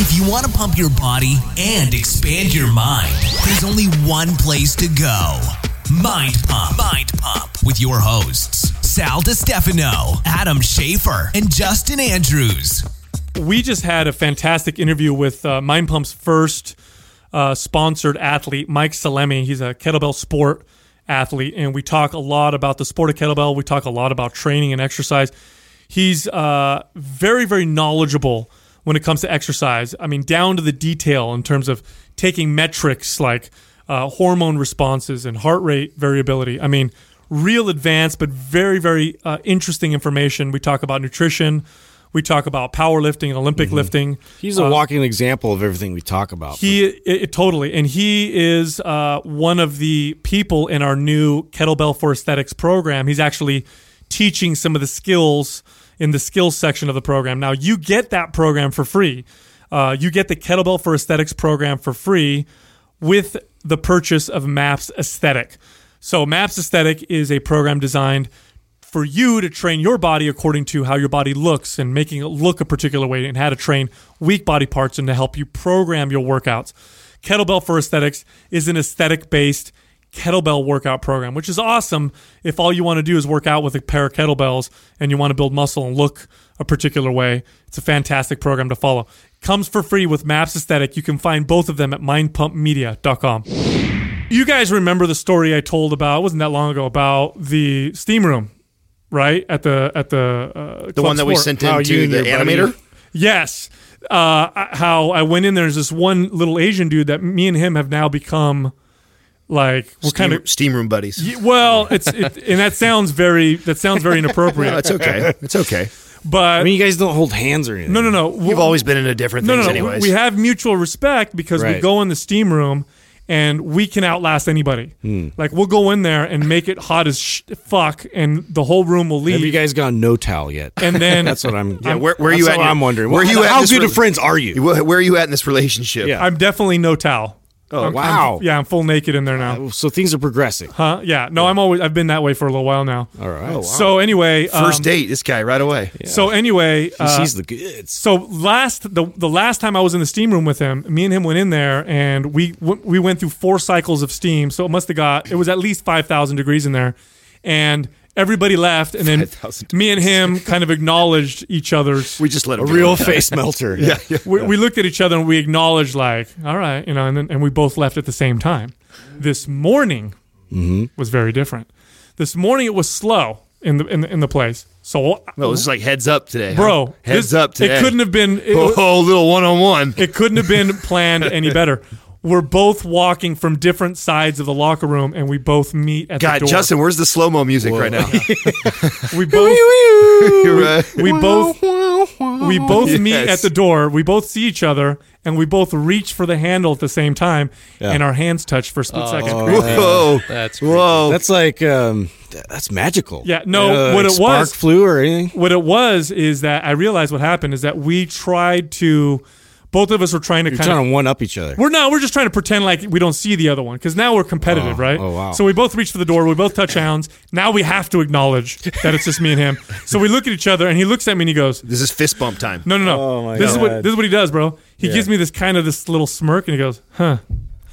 If you want to pump your body and expand your mind, there's only one place to go. Mind Pump. Mind Pump with your hosts, Sal DiStefano, Adam Schafer, and Justin Andrews. we just had a fantastic interview with uh, Mind Pump's first uh, sponsored athlete, Mike Salemi. He's a kettlebell sport athlete, and we talk a lot about the sport of kettlebell. We talk a lot about training and exercise. He's uh, very, very knowledgeable when it comes to exercise. I mean, down to the detail in terms of taking metrics like uh, hormone responses and heart rate variability. I mean, real advanced, but very, very uh, interesting information. We talk about nutrition. We talk about powerlifting, Olympic lifting. He's a walking example of everything we talk about. He it, it- totally, and he is uh, one of the people in our new kettlebell for aesthetics program. He's actually teaching some of the skills in the skills section of the program. Now you get that program for free. Uh, you get the kettlebell for aesthetics program for free with the purchase of Maps Aesthetic. So Maps Aesthetic is a program designed for you to train your body according to how your body looks and making it look a particular way and how to train weak body parts and to help you program your workouts. Kettlebell for Aesthetics is an aesthetic based kettlebell workout program, which is awesome if all you want to do is work out with a pair of kettlebells and you want to build muscle and look a particular way. It's a fantastic program to follow. Comes for free with Maps Aesthetic. You can find both of them at mindpumpmedia.com. You guys remember the story I told about, it wasn't that long ago, about the steam room, right? At the at the uh, The one that we sent How into you the your buddy- animator. Yes. Uh, how I went in there. There's this one little Asian dude that me and him have now become like we're Steam, kind of steam room buddies. Y- well, it's it, and that sounds very that sounds very inappropriate. No, it's okay. It's okay. but I mean, you guys don't hold hands or anything. no, no, no. You've always been into different no, things, no, no. anyways. We have mutual respect because we go in the steam room and we can outlast anybody. Hmm. Like we'll go in there and make it hot as sh- fuck, and the whole room will leave. Have you guys gone no towel yet? and then That's what I'm. Yeah, where, where are you at? what I'm wondering. Where are you at? How in this good re- of friends are you? Where where are you at in this relationship? Yeah. I'm definitely no towel. Oh, I'm- wow. I'm- yeah, I'm full naked in there now. So things are progressing. Huh? Yeah. No, I'm always. I've been that way for a little while now. All right. So anyway, First um, date, this guy right away. So anyway, he uh, sees the goods. so last the the last time I was in the steam room with him, me and him went in there and we w- we went through four cycles of steam. So it must have got it was at least five thousand degrees in there, and everybody laughed, and then me and him kind of acknowledged each other's. We just let A real go. face melter. Yeah, yeah. we, we looked at each other and we acknowledged like, all right, you know, and then and we both left at the same time. This morning mm-hmm. was very different. This morning it was slow in the in the, in the place. So No, this is like heads up today, huh? bro, Heads this- up today. It couldn't have been. It, Oh, little one on one. it couldn't have been planned any better. We're both walking from different sides of the locker room, and we both meet at God, the door. Justin, where's the slow mo music right now? we both You're right. we both we both meet Yes. at the door. We both see each other, and we both reach for the handle at the same time, and our hands touch for a split second. Whoa, That's whoa. That's like um, that's magical. Yeah, no, Uh, what like it spark was- flu or anything. What it was is that I realized what happened is that we tried to. Both of us were trying to You're kind of trying to one up each other. We're not. We're just trying to pretend like we don't see the other one because now we're competitive, Oh, right? oh, wow. So we both reach for the door. We both touch hands. Now we have to acknowledge that it's just me and him. So we look at each other, and he looks at me and he goes, This is fist bump time. "No, no, no. Oh, my this is what this is what he does, bro. He gives me this kind of this little smirk, and he goes, huh."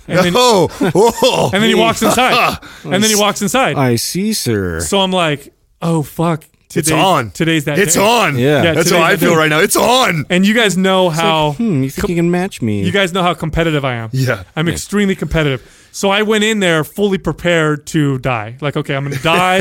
And then, oh, oh. and then he walks inside. and then he walks inside. I see, sir. So I'm like, "Oh fuck, it's on. Today's that. It's day." on. Yeah. Yeah, That's how today's I feel day. right now. It's on. And you guys know how Hmm, you think you can match me? You guys know how competitive I am. Yeah. I'm extremely competitive. So I went in there fully prepared to die. Like, okay, I'm going to die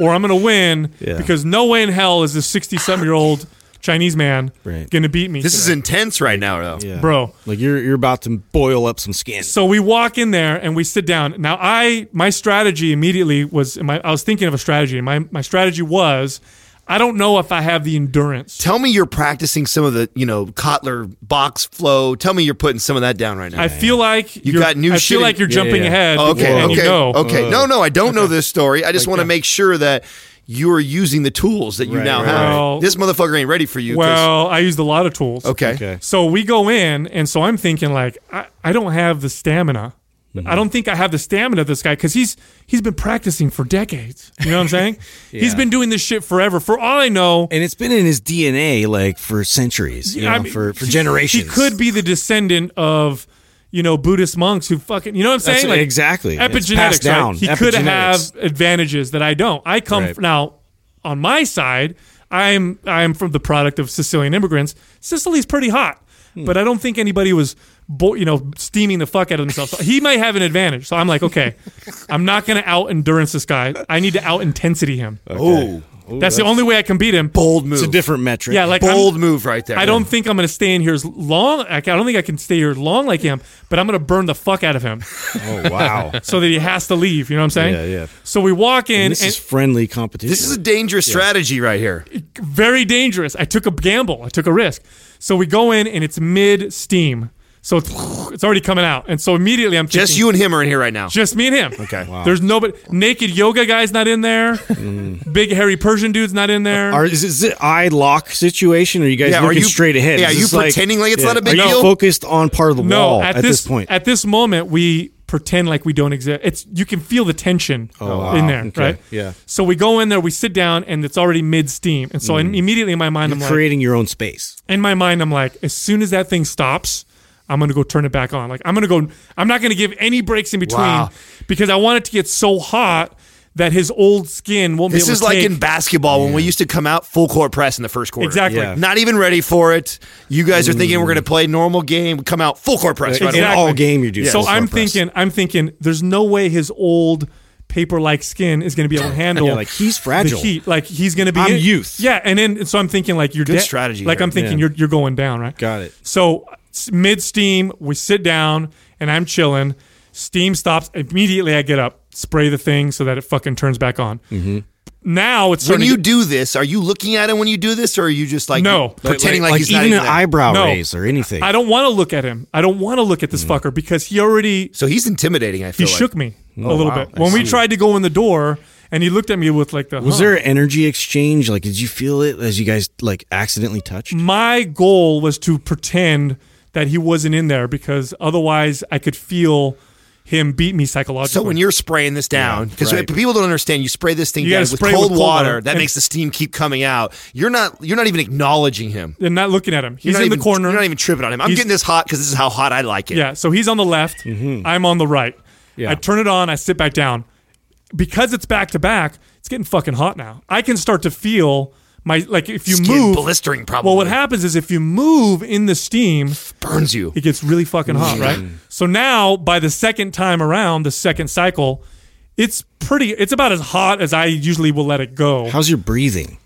or I'm going to win Yeah. because no way in hell is this 60 some year old Chinese man Right. going to beat me. This is today. intense right now, though. yeah. Bro. Like you're you're about to boil up some skin. So we walk in there and we sit down. Now I my strategy immediately was my I was thinking of a strategy. My my strategy was I don't know if I have the endurance. Tell me you're practicing some of the, you know, Kotler box flow. Tell me you're putting some of that down right now. I feel like You you're- got new I shit feel in- like you're Yeah, jumping yeah. ahead. Oh, okay, and okay, you know. okay. Uh, no, no, I don't know this story. I just want to make sure that you are using the tools that you Right, now right, have. right. This motherfucker ain't ready for you. 'cause- Well, I used a lot of tools. okay. Okay. So we go in, and so I'm thinking like I, I don't have the stamina I don't think I have the stamina of this guy because he's he's been practicing for decades. You know what I'm saying? He's been doing this shit forever. For all I know, And it's been in his DNA like for centuries, you know, I mean, for, for generations. He could be the descendant of, you know, Buddhist monks who fucking, you know what I'm That's saying? exactly. Epigenetics, down. right? He could have advantages that I don't. I come Right. now on my side. I'm I'm from the product of Sicilian immigrants. Sicily's pretty hot, Hmm. but I don't think anybody was, bo- you know, steaming the fuck out of themselves. So he might have an advantage. So I'm like, okay, I'm not going to out endurance this guy. I need to out intensity him. Oh, that's, the only way I can beat him. bold move. It's a different metric. Yeah, like I'm- bold move right there. I don't think I'm going to stay in here as long. I I don't think I can stay here long like him, but I'm going to burn the fuck out of him oh wow. so that he has to leave. You know what I'm saying? Yeah, yeah. So we walk in, And and, this is friendly competition. This is a dangerous strategy right here. very dangerous. I took a gamble. I took a risk. So we go in, and it's mid steam, so it's, it's already coming out. And so immediately I'm Just you and him are in here right now. just me and him. Okay. Wow. There's nobody. Naked yoga guy's not in there. Mm. Big hairy Persian dude's not in there. Are, is, is it eye lock situation? Or are you guys Yeah, are looking you- straight ahead? yeah, Is are you this like- pretending like it's not a big are you deal? focused on part of the no, wall at, at, this, this point. At this moment, we pretend like we don't exist. It's you can feel the tension Oh, wow. in there, Okay, right? yeah. So we go in there, we sit down, and it's already mid steam. And so in- mm. immediately in my mind, I'm You're like, creating your own space. in my mind, I'm like, as soon as that thing stops, I'm gonna go turn it back on. Like I'm gonna go. I'm not gonna give any breaks in between Wow. because I want it to get so hot that his old skin won't This be able is to like take. in basketball when we used to come out full court press in the first quarter. Exactly. Yeah. Not even ready for it. You guys are thinking we're going to mm. play normal game. Come out full court press right In away. all game, you do. So I'm press. thinking, I'm thinking, there's no way his old paper-like skin is going to be able to handle Yeah, like, he's fragile. the heat. Like he's going to be I'm youth. Yeah, and then so I'm thinking like you're Good dead. strategy Like here. I'm thinking Yeah. you're you're going down, right? Got it. So mid steam, we sit down and I'm chilling. Steam stops immediately. I get up, spray the thing so that it fucking turns back on. Mm-hmm. Now it's When you to do this, are you looking at him when you do this, or are you just like No. pretending like, like he's even not an there? eyebrow No. raise or anything. I don't want to look at him. I don't want to look at this fucker because he already So he's intimidating. I he like. shook me a Oh, little wow. bit I when we tried to go in the door, and he looked at me with like the. Was huh. there an energy exchange? Like, did you feel it as you guys like accidentally touched? My goal was to pretend that he wasn't in there because otherwise I could feel him beat me psychologically. So when you're spraying this down, because right. people don't understand, you spray this thing You down with spray cold, with cold water. water. That makes the steam keep coming out. You're not. You're not even acknowledging him. and not looking at him, he's not in even, the corner. You're not even tripping on him. I'm He's- getting this hot because this is how hot I like it. Yeah, so he's on the left. Mm-hmm. I'm on the right. Yeah. I turn it on. I sit back down. Because it's back to back, it's getting fucking hot now. I can start to feel my like if you Skin move blistering. Probably. Well, what happens is if you move in the steam, burns you? it gets really fucking hot, right? So now by the second time around, the second cycle, it's pretty. It's about as hot as I usually will let it go. How's your breathing?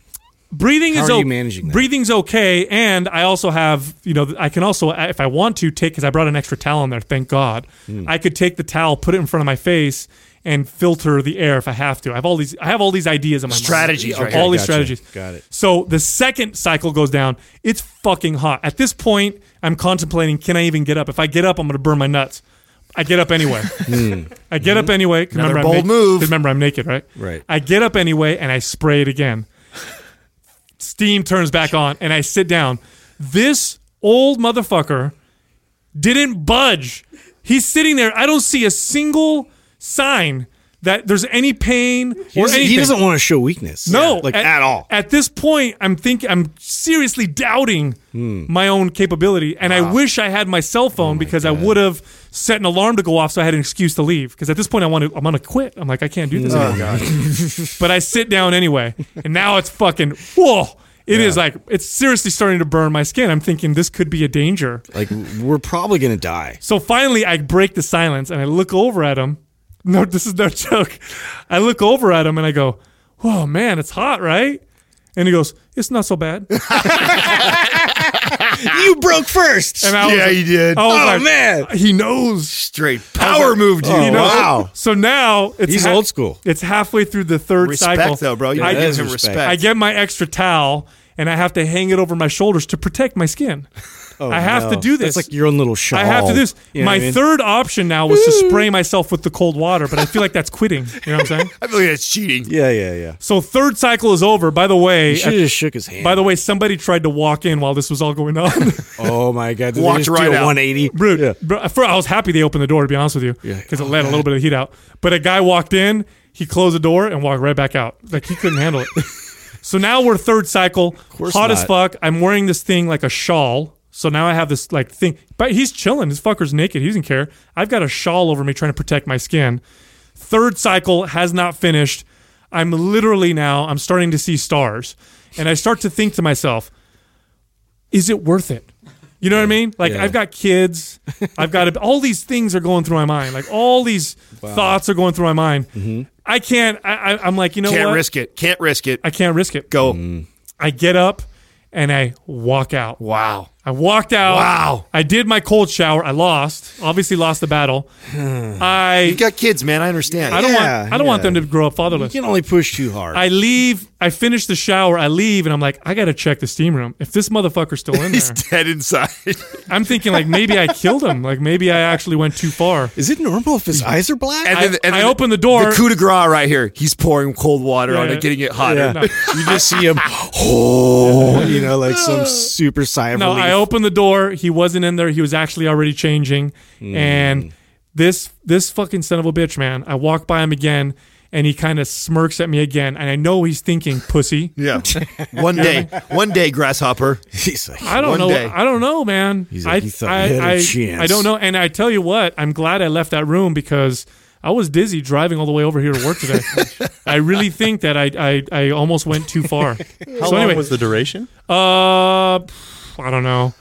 breathing How is are you o- managing that? breathing's okay and i also have you know i can also if i want to take because i brought an extra towel in there thank god Hmm. i could take the towel put it in front of my face and filter the air if i have to i have all these i have all these ideas in my mind. Strategies right all here. these Gotcha. strategies Got it. so the second cycle goes down it's fucking hot at this point i'm contemplating can i even get up if i get up i'm going to burn my nuts I get up anyway. Hmm. I get up hmm. anyway. Another remember, I'm bold naked- move. 'cause Remember, I'm naked, right? Right. I get up anyway and I spray it again. Steam turns back on and I sit down. This old motherfucker didn't budge. He's sitting there. I don't see a single sign that there's any pain He or doesn't, anything. he doesn't want to show weakness. No, like at, all. At this point, I'm thinking I'm seriously doubting Hmm. my own capability, and I wish I had my cell Oh phone because I would have set an alarm to go off, so I had an excuse to leave. Because at this point, I want to, I'm gonna quit. I'm like, I can't do this. Oh, anymore. but I sit down anyway, and now it's fucking whoa. It is like it's seriously starting to burn my skin. I'm thinking this could be a danger. like we're probably gonna die. So finally, I break the silence and I look over at him. No, this is no joke. I look over at him and I go, "Whoa, man, it's hot, right?" And he goes, "It's not so bad." you broke first. And I was Yeah, like- you did. I was Oh, like, man. he knows. Straight power move, dude. Oh, You know? wow. So now it's He's old school. It's halfway through the third Respect, cycle. though, bro. You I, gotta give him respect. respect. I get my extra towel and I have to hang it over my shoulders to protect my skin. Oh, I have to do this. It's like your own little shawl. I have to do this. You know my I mean? third option now was to spray myself with the cold water, but I feel like that's quitting. You know what I'm saying? I feel like that's cheating. Yeah, yeah, yeah. So third cycle is over. By the way, You should have uh, just shook his hand. by the way, somebody tried to walk in while this was all going on. oh my god! Did Walked they just right do a out. 180. Bro, Yeah. bro, for, I was happy they opened the door to be honest with you, Yeah. because it let a little bit of heat out. But a guy walked in, he closed the door and walked right back out. Like he couldn't handle it. so now we're third cycle, course hot as fuck. I'm wearing this thing like a shawl. So now I have this like thing, but he's chilling. This fucker's naked. He doesn't care. I've got a shawl over me trying to protect my skin. Third cycle has not finished. I'm literally now. I'm starting to see stars, and I start to think to myself, is it worth it? You know what I mean? Like Yeah. I've got kids, I've got all these things are going through my mind. Like all these thoughts are going through my mind. Mm-hmm. I can't. I, I, I'm like, you know Can't what? risk it. Can't risk it. I can't risk it. Go. Mm. I get up and I walk out. Wow. I walked out. Wow. I did my cold shower. I lost. Obviously lost the battle. I You got kids, man. I understand. I don't Yeah, want I don't want yeah. them to grow up fatherless. You fatherless. can only push too hard. I leave. I finish the shower. I leave, and I'm like, I gotta check the steam room. If this motherfucker's still in there, He's dead inside. I'm thinking like maybe I killed him. Like maybe I actually went too far. Is it normal if his eyes are black? And I- then, and I then open the door. The coup de grace right here. He's pouring cold water on Yeah. it, getting it hotter. yeah. No. You just see him, oh, you know, like some super of No, relief. I opened the door. He wasn't in there. He was actually already changing. Hmm. And this this fucking son of a bitch, man. I walk by him again, and he kind of smirks at me again, and I know he's thinking, "Pussy." Yeah. one day. One day, grasshopper. He's like, I don't One know. day. I don't know, man. He's like, I, "You thought I, you had a I, chance." I don't know. And I tell you what, I'm glad I left that room because I was dizzy driving all the way over here to work today. I really think that I, I, I almost went too far. How so long anyway, was the duration? Uh, I don't know.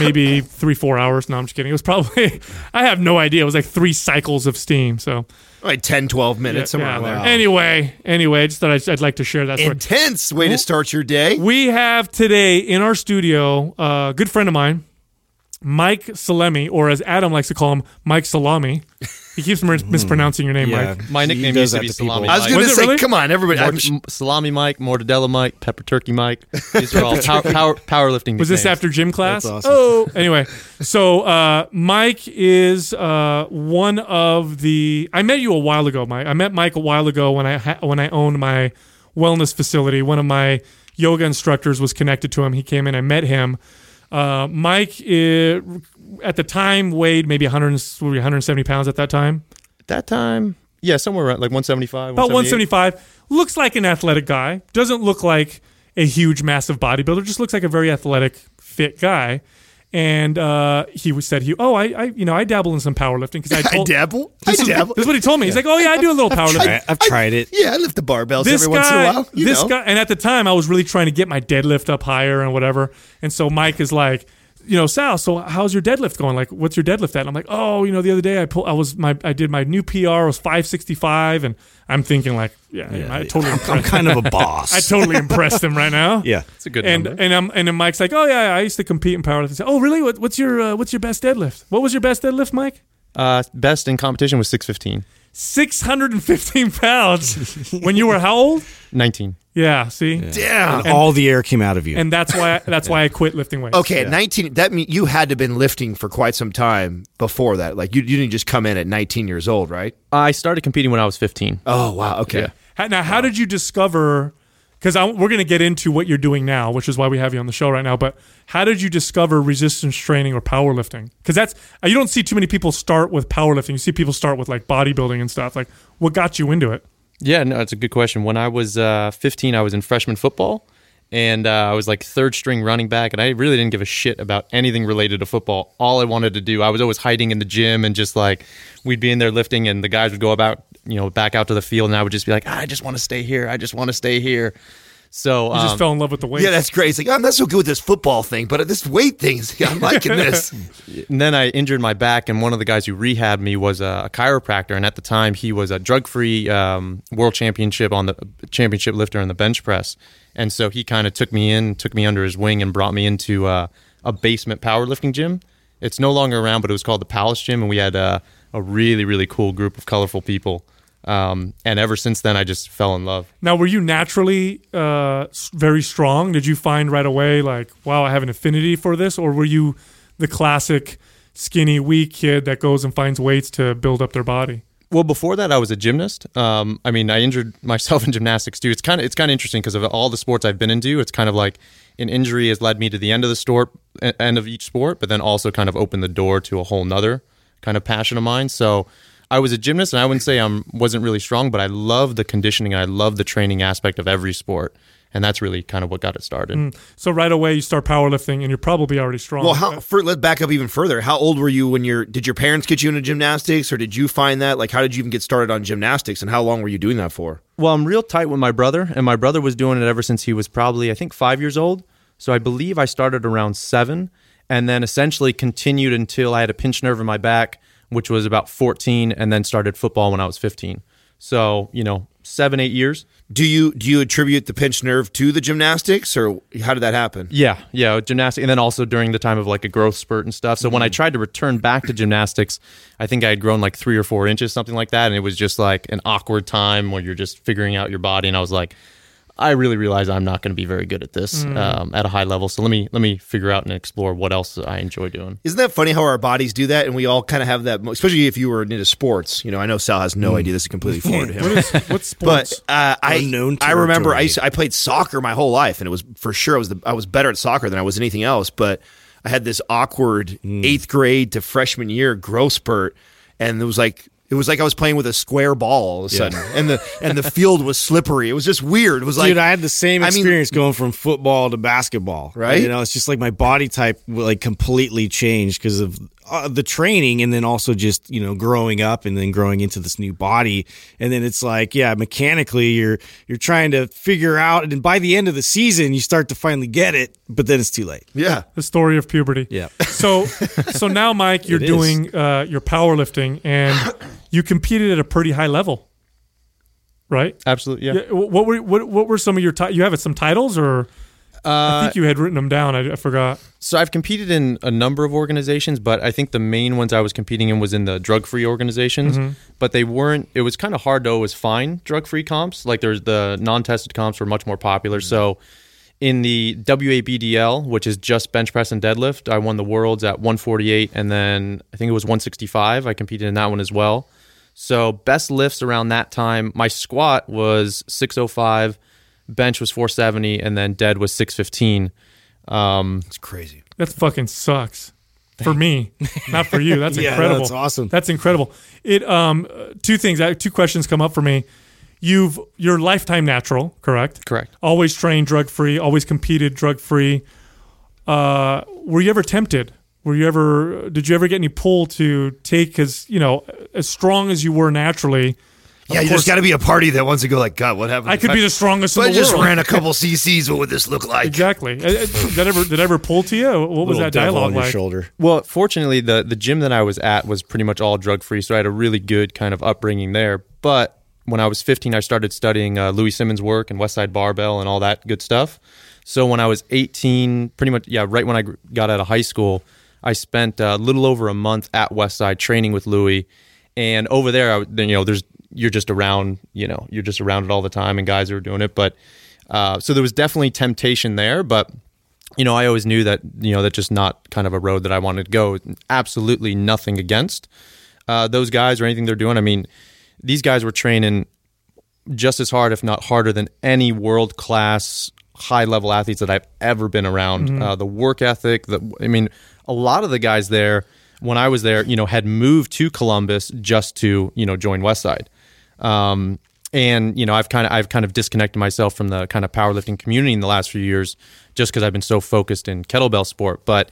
Maybe three, four hours. No, I'm just kidding. It was probably, I have no idea. It was like three cycles of steam. So, Like 10, 12 minutes, somewhere yeah. around there. Anyway, anyway, I just thought I'd, I'd like to share that story. Intense way to start your day. We have today in our studio a good friend of mine, Mike Salemi, or as Adam likes to call him, Mike Salami. He keeps mis- mispronouncing your name, Yeah, Mike. My nickname does used to be to people. Salami I was going to say, really? come on, everybody. Mort- I'm- Salami Mike, Mortadella Mike, Pepper Turkey Mike. These are all power, power, powerlifting. Was this nicknames. after gym class? That's awesome. Oh, anyway, so uh, Mike is uh, one of the. I met you a while ago, Mike. I met Mike a while ago when I ha- when I owned my wellness facility. One of my yoga instructors was connected to him. He came in. I met him. Uh, Mike, i at the time, weighed maybe 100, what 170 pounds at that time. At that time? Yeah, somewhere around like 175. About 175. Looks like an athletic guy. Doesn't look like a huge, massive bodybuilder. Just looks like a very athletic, fit guy. And uh, he was said he oh I, I you know I dabble in some powerlifting because I I told dabble. I this, is, dabble. this is what he told me. He's like oh yeah I do a little powerlifting. I, I've tried it. Yeah, I lift the barbells This every once in a while. You this know. guy, and at the time I was really trying to get my deadlift up higher and whatever. And so Mike is like, you know, Sal, so how's your deadlift going? Like, what's your deadlift at? And I'm like, oh, you know, the other day I pulled, I was my, I did my new PR was 565, and I'm thinking like, yeah, I totally, I'm impressed, kind of a boss. I totally impressed him right now. yeah. It's a good And number. and I'm and then Mike's like, oh yeah, I used to compete in powerlifting. I said, oh really? What, what's your uh, what's your best deadlift? What was your best deadlift, Mike? Uh, best in competition was 615. 615 pounds. when you were how old? 19. Yeah. See. Damn. And all the air came out of you. and that's why that's why I quit lifting weights. Okay, at 19, that mean you had to have been lifting for quite some time before that. Like you, you didn't just come in at 19 years old, right? I started competing when I was 15. Oh wow. Okay. Yeah. How- Now, how did you discover? Because we're going to get into what you're doing now, which is why we have you on the show right now. But how did you discover resistance training or powerlifting? Because that's uh, you don't see too many people start with powerlifting. You see people start with like bodybuilding and stuff. Like, what got you into it? Yeah, no, it's a good question. When I was uh, 15, I was in freshman football, and uh, I was like third string running back, and I really didn't give a shit about anything related to football. All I wanted to do, I was always hiding in the gym and just like we'd be in there lifting, and the guys would go about, you know, back out to the field, and I would just be like, I just want to stay here. I just want to stay here. So You just um, fell in love with the weight. Yeah, that's great. It's like I'm not so good with this football thing, but this weight thing, I'm liking this. And then I injured my back, and one of the guys who rehabbed me was a, a chiropractor. And at the time, he was a drug-free um, world championship on the championship lifter in the bench press. And so he kind of took me in, took me under his wing, and brought me into uh, a basement powerlifting gym. It's no longer around, but it was called the Palace Gym, and we had uh, a really, really cool group of colorful people. Um, and ever since then, I just fell in love. Now, were you naturally uh, very strong? Did you find right away, like, wow, I have an affinity for this? Or were you the classic skinny, weak kid that goes and finds weights to build up their body? Well, before that, I was a gymnast. Um, I mean, I injured myself in gymnastics too. It's kind of it's kind of interesting because of all the sports I've been into. It's kind of like an injury has led me to the end of the sport, end of each sport, but then also kind of opened the door to a whole nother kind of passion of mine. So I was a gymnast, and I wouldn't say I wasn't really strong, but I love the conditioning and I love the training aspect of every sport, and that's really kind of what got it started. Mm. So right away you start powerlifting, and you're probably already strong. Well, how? For, let's back up even further. How old were you when your did your parents get you into gymnastics, or did you find that? Like, how did you even get started on gymnastics, and how long were you doing that for? Well, I'm real tight with my brother, and my brother was doing it ever since he was probably, I think, five years old. So I believe I started around seven, and then essentially continued until I had a pinched nerve in my back, which was about 14, and then started football when I was 15. So you know, seven, eight years. Do you do you attribute the pinched nerve to the gymnastics, or how did that happen? Yeah, yeah, gymnastics, and then also during the time of like a growth spurt and stuff. So when I mm-hmm. tried to return back to gymnastics, I think I had grown like three or four inches, something like that, and it was just like an awkward time where you're just figuring out your body. And I was like, I really realize I'm not going to be very good at this um, at a high level. So let me let me figure out and explore what else I enjoy doing. Isn't that funny how our bodies do that, and we all kind of have that, especially if you were into sports. You know, I know Sal has no idea. This is completely foreign to him. what, is, what But sports? uh, I Unknown I remember I used to, I played soccer my whole life, and it was for sure I was the, I was better at soccer than I was anything else. But I had this awkward eighth grade to freshman year growth spurt, and it was like it was like I was playing with a square ball all of a sudden, and the and the field was slippery. It was just weird. It was like Dude, I had the same I mean- experience going from football to basketball. Right? You know, it's just like my body type like completely changed because of uh, the training, and then also just you know growing up and then growing into this new body, and then it's like yeah, mechanically you're you're trying to figure out, and by the end of the season you start to finally get it, but then it's too late. yeah. the story of puberty. Yeah. So, so now, Mike, you're doing uh, your powerlifting, and you competed at a pretty high level, right? Absolutely, yeah. Yeah, what were what, what were some of your ti- you have some titles or I think uh, you had written them down. I, I forgot. So I've competed in a number of organizations, but I think the main ones I was competing in was in the drug-free organizations. Mm-hmm. But they weren't. It was kind of hard to always find drug-free comps. Like there's the non-tested comps were much more popular. Mm-hmm. So in the WABDL, which is just bench press and deadlift, I won the worlds at 148, and then I think it was 165. I competed in that one as well. So best lifts around that time, my squat was 605, bench was 470, and then dead was 615. Um, It's crazy. That fucking sucks. For me, not for you. That's Yeah, incredible. that's awesome. That's incredible. It um uh, two things. uh, Two questions come up for me. You've you're lifetime natural, correct? Correct. Always trained drug free. Always competed drug free. Uh, were you ever tempted? Were you ever? Did you ever get any pull to take? Because you know, as strong as you were naturally, Yeah, you course- just got to be a party that wants to go like, God, what happened? I if could be the strongest If I in the just world. ran a couple CCs. What would this look like? Exactly. Uh, uh, Did that ever did ever pull to you? What was Little that dialogue on your like? shoulder. Well, fortunately, the the gym that I was at was pretty much all drug free, so I had a really good kind of upbringing there. But when I was 15, I started studying uh, Louie Simmons' work and Westside Barbell and all that good stuff. So when I was 18, pretty much yeah, right when I got out of high school, I spent a little over a month at Westside training with Louie, and over there, I, you know, there's you're just around, you know, you're just around it all the time, and guys are doing it. But uh, so there was definitely temptation there, but you know, I always knew that you know that's just not kind of a road that I wanted to go. Absolutely nothing against uh, those guys or anything they're doing. I mean, these guys were training just as hard, if not harder, than any world class high level athletes that I've ever been around. Uh, the work ethic, the I mean, a lot of the guys there when I was there, you know, had moved to Columbus just to you know join Westside. Um, and you know, I've kind of I've kind of disconnected myself from the kind of powerlifting community in the last few years, just because I've been so focused in kettlebell sport. But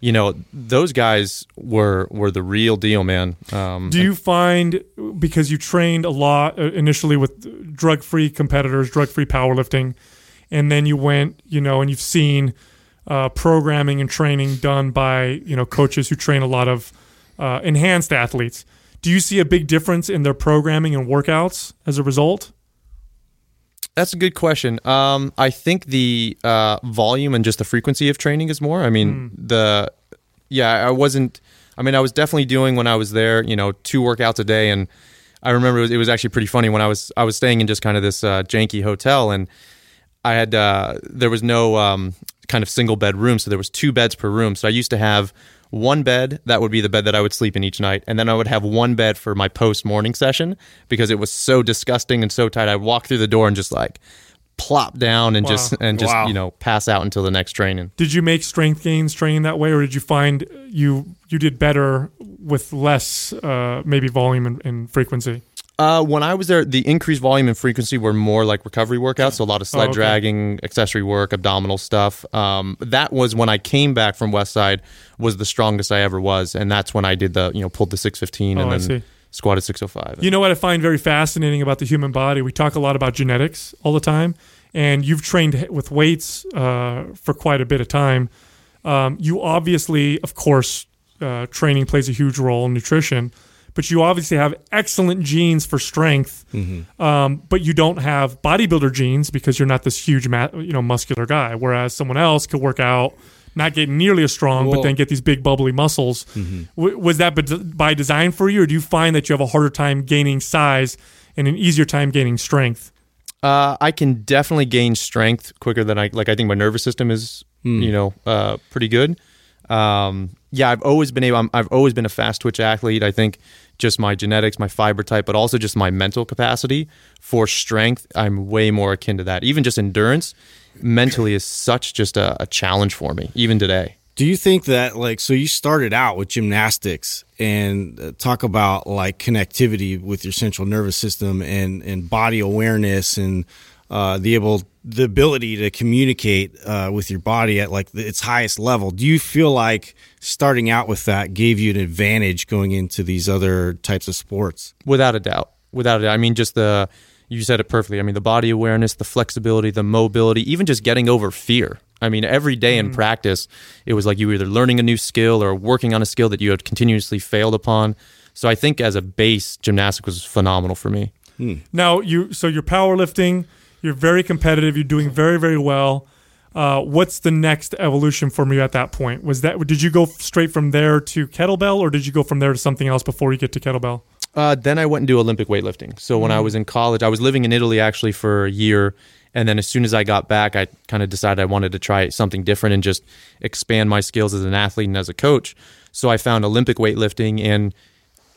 you know, those guys were were the real deal, man. Um, Do you find because you trained a lot uh, initially with drug-free competitors, drug-free powerlifting, and then you went, you know, and you've seen uh, programming and training done by you know coaches who train a lot of uh, enhanced athletes. Do you see a big difference in their programming and workouts as a result? That's a good question. Um, I think the uh, volume and just the frequency of training is more. I mean, the yeah, I wasn't. I mean, I was definitely doing when I was there. You know, two workouts a day, and I remember it was, it was actually pretty funny when I was I was staying in just kind of this uh, janky hotel and I had uh, there was no um, kind of single bed room, so there was two beds per room. So I used to have one bed that would be the bed that I would sleep in each night, and then I would have one bed for my post morning session because it was so disgusting and so tight. I'd walk through the door and just like plop down and just and just Wow. you know pass out until the next training. Did you make strength gains training that way, or did you find you you did better with less uh, maybe volume and, and frequency? Uh, when I was there, the increased volume and frequency were more like recovery workouts, so a lot of sled Oh, okay. dragging, accessory work, abdominal stuff. Um, that was when I came back from Westside, was the strongest I ever was, and that's when I did the you know pulled the six fifteen Oh, and then squatted six oh five. You know what I find very fascinating about the human body? We talk a lot about genetics all the time, and you've trained with weights uh, for quite a bit of time. Um, you obviously, of course, uh, training plays a huge role in nutrition, but you obviously have excellent genes for strength. Um, but you don't have bodybuilder genes because you're not this huge, ma- you know, muscular guy. Whereas someone else could work out, not get nearly as strong, but then get these big bubbly muscles. W- was that by- by design for you, or do you find that you have a harder time gaining size and an easier time gaining strength? Uh, I can definitely gain strength quicker than I like. I think my nervous system is, you know, uh, pretty good. Um, yeah, I've always been able. I'm, I've always been a fast twitch athlete. I think just my genetics, my fiber type, but also just my mental capacity for strength. I'm way more akin to that. Even just endurance, mentally is such just a, a challenge for me, even today. Do you think that like so you started out with gymnastics and uh, talk about like connectivity with your central nervous system and and body awareness and uh, the able the ability to communicate uh, with your body at like the, its highest level. Do you feel like starting out with that gave you an advantage going into these other types of sports? Without a doubt. Without a doubt. I mean, just the, you said it perfectly. I mean, the body awareness, the flexibility, the mobility, even just getting over fear. I mean, every day in practice, it was like you were either learning a new skill or working on a skill that you had continuously failed upon. So I think as a base, gymnastics was phenomenal for me. Now you so you're powerlifting, you're very competitive, you're doing very very well. Uh, what's the next evolution for you at that point? Was that did you go straight from there to kettlebell, or did you go from there to something else before you get to kettlebell? Uh, then I went and do Olympic weightlifting. So when I was in college, I was living in Italy actually for a year. And then as soon as I got back, I kind of decided I wanted to try something different and just expand my skills as an athlete and as a coach. So I found Olympic weightlifting and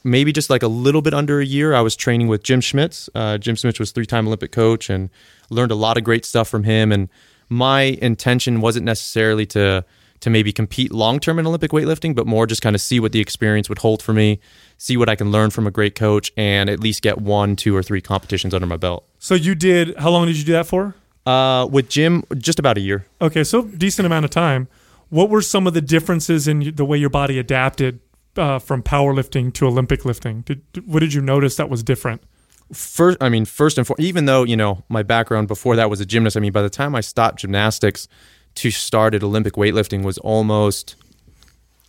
maybe just like a little bit under a year, I was training with Jim Schmitz. Uh, Jim Schmitz was three time Olympic coach and learned a lot of great stuff from him. And my intention wasn't necessarily to to maybe compete long term in Olympic weightlifting, but more just kind of see what the experience would hold for me, see what I can learn from a great coach, and at least get one, two, or three competitions under my belt. So you did. How long did you do that for? Uh, with Jim, just about a year. Okay, so decent amount of time. What were some of the differences in the way your body adapted uh, from powerlifting to Olympic lifting? Did, what did you notice that was different? first i mean first and foremost even though you know my background before that was a gymnast i mean by the time i stopped gymnastics to start at olympic weightlifting was almost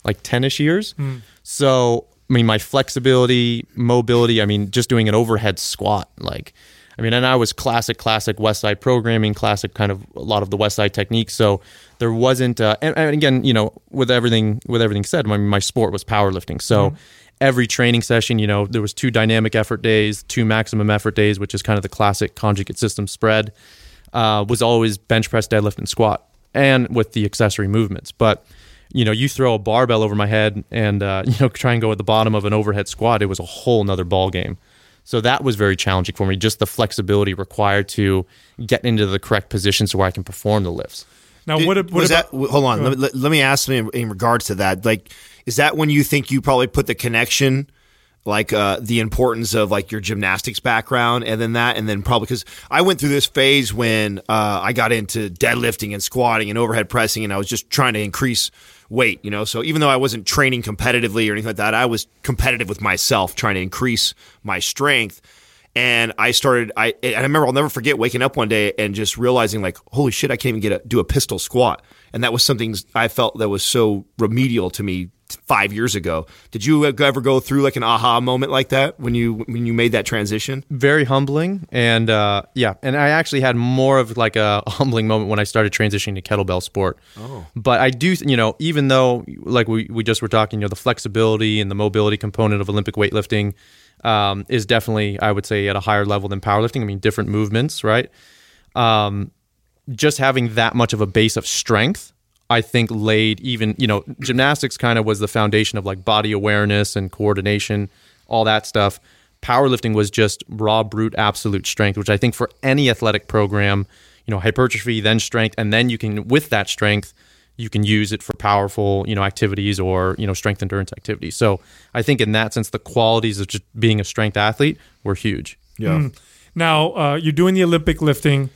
like 10ish years so i mean my flexibility mobility i mean just doing an overhead squat like i mean and i was classic classic west side programming classic kind of a lot of the west side techniques. So there wasn't uh, and, and again you know with everything with everything said my, my sport was powerlifting. So every training session you know there was two dynamic effort days two maximum effort days which is kind of the classic conjugate system spread uh, was always bench press deadlift and squat and with the accessory movements. But you know you throw a barbell over my head and uh, you know try and go at the bottom of an overhead squat it was a whole nother ball game so that was very challenging for me just the flexibility required to get into the correct positions where i can perform the lifts Now, Did- what, what was about? that? Hold on. Let, let, let me ask me in, in regards to that. Like, is that when you think you probably put the connection, like uh, the importance of like your gymnastics background, and then that, and then probably because I went through this phase when uh, I got into deadlifting and squatting and overhead pressing, and I was just trying to increase weight. You know, so even though I wasn't training competitively or anything like that, I was competitive with myself, trying to increase my strength and I started. I and I remember I'll never forget waking up one day and just realizing like, holy shit, I can't even get a, do a pistol squat, and that was something I felt that was so remedial to me five years ago. Did you ever go through like an aha moment like that when you when you made that transition? very humbling and uh, yeah and i actually had more of like a humbling moment when i started transitioning to kettlebell sport oh. but i do you know even though like we, we just were talking you know the flexibility and the mobility component of olympic weightlifting um, is definitely i would say at a higher level than powerlifting i mean different movements right um, just having that much of a base of strength I think laid even, you know, gymnastics kind of was the foundation of like body awareness and coordination, all that stuff. Powerlifting was just raw, brute, absolute strength, which I think for any athletic program, you know, hypertrophy, then strength, and then you can, with that strength, you can use it for powerful, you know, activities or, you know, strength endurance activities. So I think in that sense, the qualities of just being a strength athlete were huge. Yeah. Now uh, you're doing the Olympic lifting.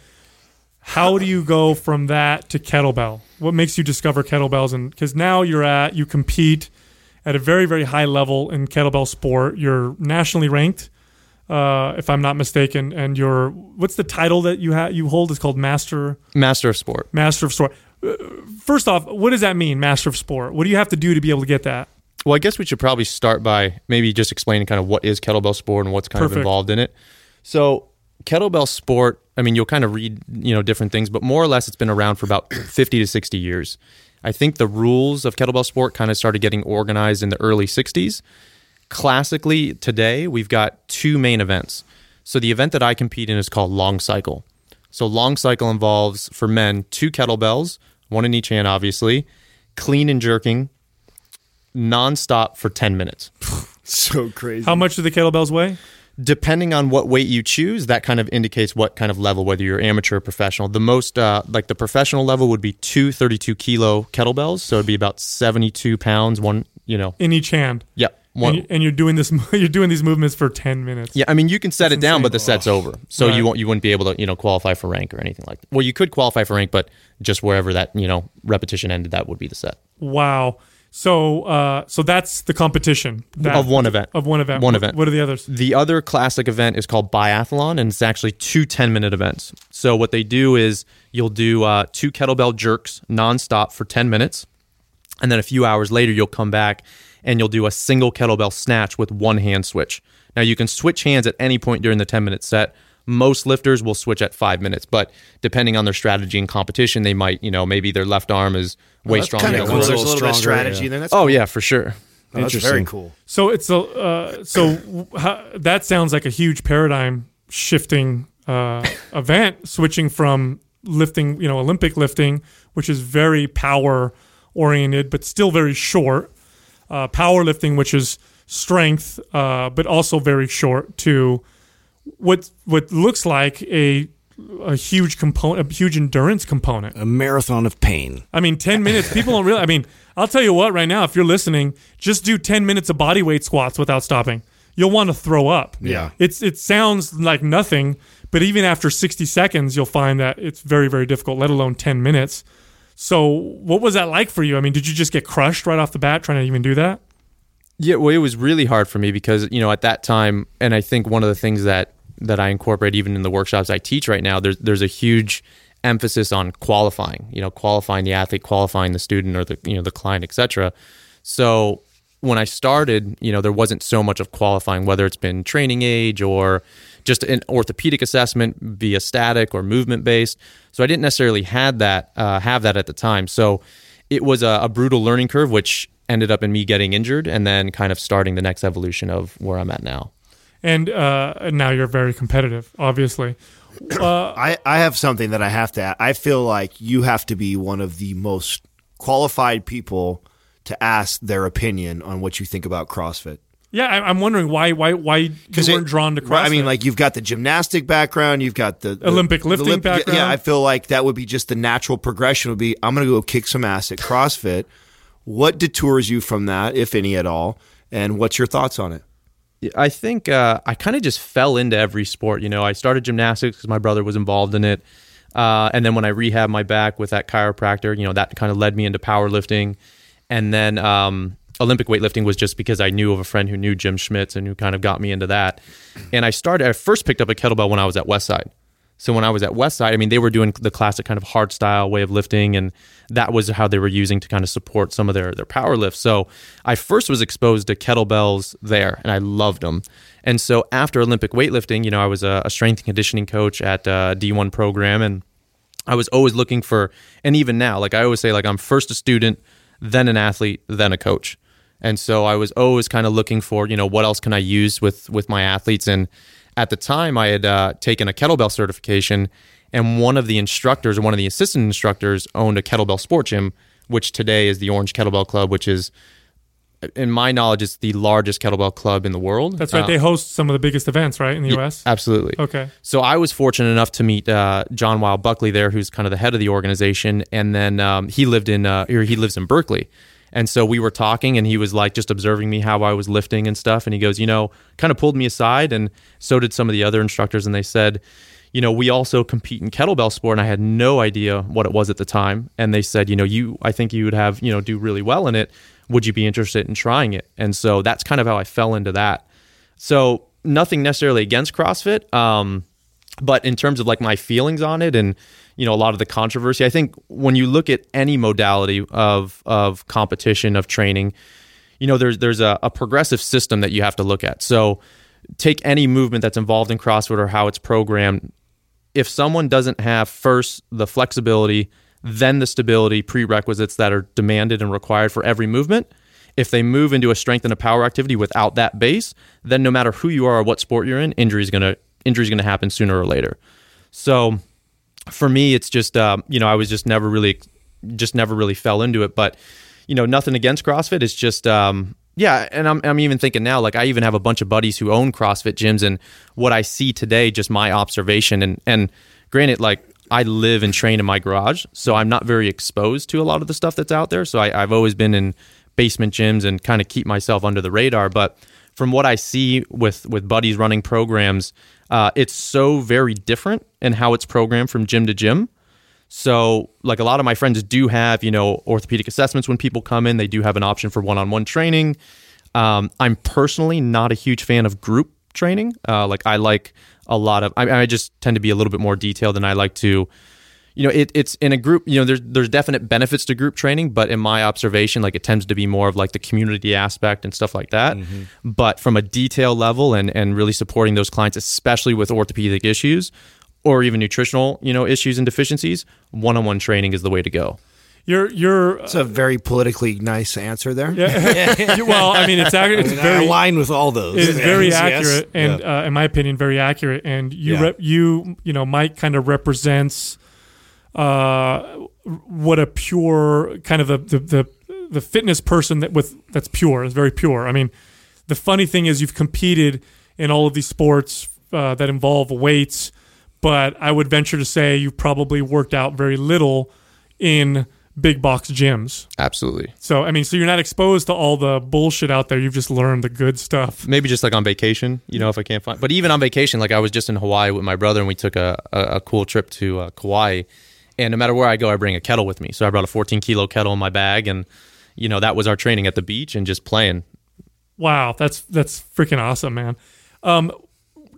How do you go from that to kettlebell? What makes you discover kettlebells? And because now you're at you compete at a very very high level in kettlebell sport. You're nationally ranked, uh, if I'm not mistaken. And you're what's the title that you ha- you hold? Is called master Master of sport. master of sport. Uh, First off, what does that mean, master of sport? What do you have to do to be able to get that? Well, I guess we should probably start by maybe just explaining kind of what is kettlebell sport and what's kind Perfect. of involved in it. So, kettlebell sport, I mean, you'll kind of read, you know, different things, but more or less it's been around for about 50 to 60 years. I think the rules of kettlebell sport kind of started getting organized in the early 60s. Classically, today we've got two main events. So, the event that I compete in is called long cycle. So, long cycle involves for men two kettlebells, one in each hand, obviously, clean and jerking, nonstop for 10 minutes. So crazy. How much do the kettlebells weigh? Depending on what weight you choose, that kind of indicates what kind of level, whether you're amateur or professional. The most, uh, like the professional level, would be two 32 kilo kettlebells, so it'd be about 72 pounds. One, you know, In each hand. yeah, one. And, you, and you're doing this. You're doing these movements for ten minutes. yeah, I mean, you can set it down, insane. but the set's over, so Right. you won't, you wouldn't be able to, you know, qualify for rank or anything like that. Well, you could qualify for rank, but just wherever that, you know, repetition ended, that would be the set Wow. So, uh, so that's the competition that, of one event. Of one event. One What- event. What are the others? The other classic event is called biathlon, and it's actually two 10 minute events. So, what they do is you'll do uh, two kettlebell jerks nonstop for 10 minutes. And then a few hours later, you'll come back and you'll do a single kettlebell snatch with one hand switch. Now, you can switch hands at any point during the 10 minute set. Most lifters will switch at five minutes, but depending on their strategy and competition, they might, you know, maybe their left arm is way That's stronger kind than of cool. right. a There's a little little bit of strategy yeah. there. That's Oh, cool. yeah, for sure. Oh, that's very cool. So it's a uh, so how, that sounds like a huge paradigm shifting uh, event, switching from lifting, you know, Olympic lifting, which is very power oriented but still very short, uh, powerlifting, which is strength uh, but also very short, to what what looks like a a huge component, a huge endurance component. A marathon of pain. I mean, 10 minutes, people don't really, I mean, I'll tell you what, right now, if you're listening, just do 10 minutes of body weight squats without stopping. You'll want to throw up. Yeah. It's It sounds like nothing, but even after 60 seconds, you'll find that it's very, very difficult, let alone 10 minutes. So, what was that like for you? I mean, did you just get crushed right off the bat trying to even do that? Yeah, well, it was really hard for me because you know at that time, and I think one of the things that that I incorporate even in the workshops I teach right now, there's there's a huge emphasis on qualifying. You know, qualifying the athlete, qualifying the student or the you know the client, etc. So when I started, you know, there wasn't so much of qualifying, whether it's been training age or just an orthopedic assessment via static or movement based. So I didn't necessarily had that uh, have that at the time. So it was a, a brutal learning curve, which ended up in me getting injured and then kind of starting the next evolution of where I'm at now. And uh, now you're very competitive, obviously. I, I have something that I have to add. I feel like you have to be one of the most qualified people to ask their opinion on what you think about CrossFit. Yeah, I, I'm wondering why why why you weren't it, drawn to CrossFit. I mean, like you've got the gymnastic background, you've got the, the- Olympic the lifting Olymp- background. Yeah, I feel like that would be just the natural progression. Would be I'm going to go kick some ass at CrossFit. what detours you from that, if any at all, and what's your thoughts on it? I think uh, I kind of just fell into every sport. You know, I started gymnastics because my brother was involved in it. Uh, and then when I rehabbed my back with that chiropractor, you know, that kind of led me into powerlifting. And then um, Olympic weightlifting was just because I knew of a friend who knew Jim Schmitz and who kind of got me into that. And I started, I first picked up a kettlebell when I was at Westside. So when I was at Westside, I mean, they were doing the classic kind of hard style way of lifting, and that was how they were using to kind of support some of their their power lifts. So I first was exposed to kettlebells there, and I loved them. And so after Olympic weightlifting, you know, I was a, a strength and conditioning coach at uh, a D1 program, and I was always looking for, and even now, like I always say, like I'm first a student, then an athlete, then a coach. And so I was always kind of looking for, you know, what else can I use with with my athletes and at the time I had uh, taken a kettlebell certification, and one of the instructors, or one of the assistant instructors, owned a kettlebell sport gym, which today is the Orange Kettlebell Club, which is, in my knowledge, it's the largest kettlebell club in the world. That's right. Uh, they host some of the biggest events, right, in the U.S. Absolutely. Okay. So I was fortunate enough to meet uh, John Wild Buckley there, who's kind of the head of the organization, and then um, he lived in uh, or he lives in Berkeley. And so we were talking, and he was like just observing me how I was lifting and stuff. And he goes, you know, kind of pulled me aside, and so did some of the other instructors. And they said, you know, we also compete in kettlebell sport, and I had no idea what it was at the time. And they said, you know, you, I think you would have, you know, do really well in it. Would you be interested in trying it? And so that's kind of how I fell into that. So nothing necessarily against CrossFit, um, but in terms of like my feelings on it and you know a lot of the controversy, I think when you look at any modality of of competition of training, you know there's there's a, a progressive system that you have to look at. So take any movement that's involved in CrossFit or how it's programmed. If someone doesn't have first the flexibility, then the stability prerequisites that are demanded and required for every movement, if they move into a strength and a power activity without that base, then no matter who you are or what sport you're in, injury is gonna injury is gonna happen sooner or later. So for me, it's just um, you know I was just never really just never really fell into it. But you know nothing against CrossFit. It's just um, yeah, and I'm I'm even thinking now like I even have a bunch of buddies who own CrossFit gyms, and what I see today, just my observation, and and granted like. I live and train in my garage, so I'm not very exposed to a lot of the stuff that's out there. So I, I've always been in basement gyms and kind of keep myself under the radar. But from what I see with with buddies running programs, uh, it's so very different in how it's programmed from gym to gym. So, like a lot of my friends do have, you know, orthopedic assessments when people come in. They do have an option for one-on-one training. Um, I'm personally not a huge fan of group training. Uh, like I like a lot of. I, I just tend to be a little bit more detailed, and I like to you know, it, it's in a group. You know, there's there's definite benefits to group training, but in my observation, like it tends to be more of like the community aspect and stuff like that. But from a detail level and and really supporting those clients, especially with orthopedic issues or even nutritional, you know, issues and deficiencies, one-on-one training is the way to go. You're you're It's a very politically nice answer there. you- well. I mean, it's ac- it's I very align with all those. It is very Yes, yes. accurate, and Yeah. uh, in my opinion, very accurate. And you, Yeah. rep, you, you know, Mike kind of represents uh, what a pure kind of the, the the the fitness person that with that's pure is very pure. I mean, the funny thing is you've competed in all of these sports uh, that involve weights, but I would venture to say you probably worked out very little in big box gyms. Absolutely. So I mean, so you're not exposed to all the bullshit out there. You've just learned the good stuff. maybe just like on vacation, you know, if I can't find. But even on vacation, like I was just in Hawaii with my brother, and we took a a, a cool trip to uh, Kauai. And no matter where I go, I bring a kettle with me. So I brought a 14 kilo kettle in my bag, and you know that was our training at the beach and just playing. Wow, that's that's freaking awesome, man. Um,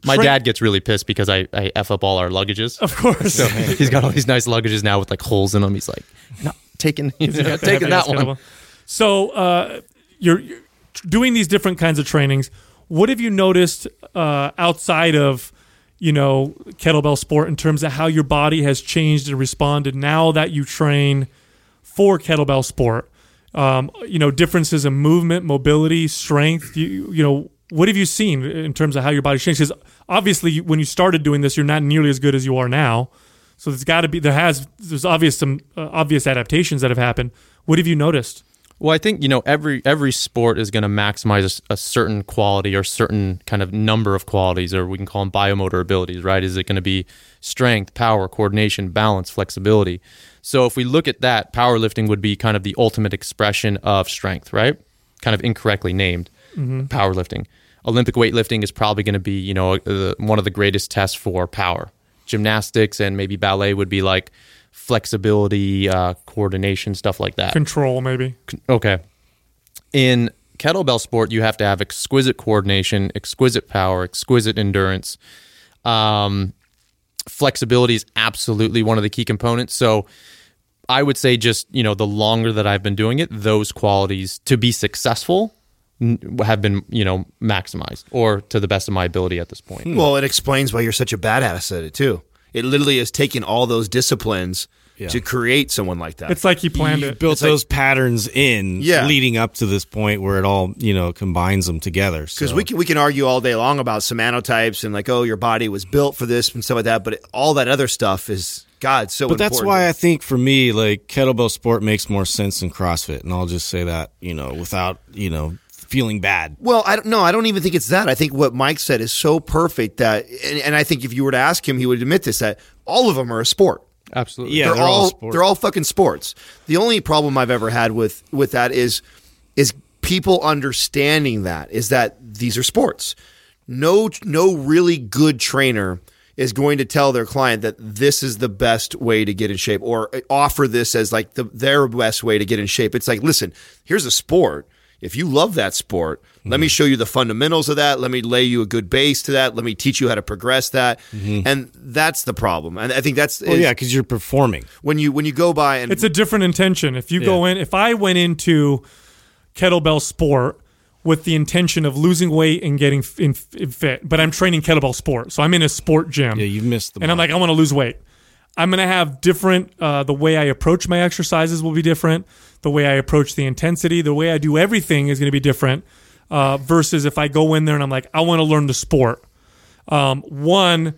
My Tra- dad gets really pissed because I, I f up all our luggages. of course. So he's got all these nice luggages now with like holes in them. He's like, not taking, he's not taking that one. kettlebell. So uh, you're, you're doing these different kinds of trainings. What have you noticed uh, outside of you know kettlebell sport in terms of how your body has changed and responded now that you train for kettlebell sport? Um, you know differences in movement, mobility, strength. You, you know what have you seen in terms of how your body changed? Because obviously, when you started doing this, you're not nearly as good as you are now. So there's got to be there has there's obvious some uh, obvious adaptations that have happened. What have you noticed? Well, I think you know every every sport is going to maximize a certain quality or certain kind of number of qualities, or we can call them biomotor abilities, right? Is it going to be strength, power, coordination, balance, flexibility? So if we look at that, powerlifting would be kind of the ultimate expression of strength, right? Kind of incorrectly named powerlifting. Olympic weightlifting is probably going to be you know uh, one of the greatest tests for power. Gymnastics and maybe ballet would be like flexibility, uh, coordination, stuff like that. Control, maybe. Okay. In kettlebell sport, you have to have exquisite coordination, exquisite power, exquisite endurance. Um, flexibility is absolutely one of the key components. So I would say just, you know, the longer that I've been doing it, those qualities to be successful have been, you know, maximized or to the best of my ability at this point. Well, it explains why you're such a badass at it too. It literally is taking all those disciplines to create someone like that. It's like he planned you it. built It's like- those patterns in Yeah. leading up to this point where it all you know combines them together because so. we can we can argue all day long about somatotypes and like oh your body was built for this and stuff like that, but it, all that other stuff is God so. but that's why I think for me, like kettlebell sport makes more sense than CrossFit, and I'll just say that you know without you know feeling bad. Well, I don't know. I don't even think it's that. I think what Mike said is so perfect that, and, and I think if you were to ask him, he would admit this that all of them are a sport. Absolutely. Yeah, they're, they're all all sports. they're all fucking sports. The only problem I've ever had with with that is is people understanding that is that these are sports. No no really good trainer is going to tell their client that this is the best way to get in shape or offer this as like the their best way to get in shape. It's like, listen, here's a sport. If you love that sport, let Mm-hmm. me show you the fundamentals of that. Let me lay you a good base to that. Let me teach you how to progress that. And that's the problem. And I think that's Mm-hmm. Well, yeah, because you're performing. when you when you go by and It's a different intention. If you go in, if I went into kettlebell sport with the intention of losing weight and getting in, in fit, but I'm training kettlebell sport, so I'm in a sport gym. Yeah, you've missed the. and I'm like, I want to lose weight. I'm going to have different, uh, the way I approach my exercises will be different. The way I approach the intensity, the way I do everything is going to be different. Uh, versus if I go in there and I'm like, I want to learn the sport. Um, one,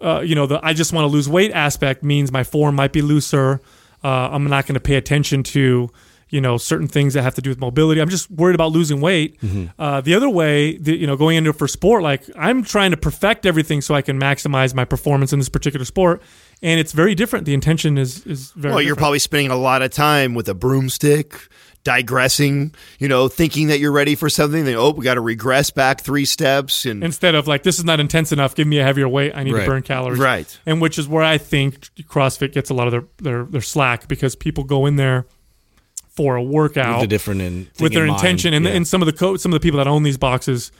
uh, you know, the I just want to lose weight aspect means my form might be looser. Uh, I'm not going to pay attention to, you know, certain things that have to do with mobility. I'm just worried about losing weight. Uh, the other way, the, you know, going into it for sport, like I'm trying to perfect everything so I can maximize my performance in this particular sport, and it's very different. The intention is is very. well, you're different. probably spending a lot of time with a broomstick, digressing, you know, thinking that you're ready for something. Then oh, we got to regress back three steps, and instead of like this is not intense enough give me a heavier weight i need Right. to burn calories Right. and which is where i think crossfit gets a lot of their their, their slack because people go in there for a workout with the different in, with their thing in mind. intention and, Yeah. and some of the co- some of the people that own these boxes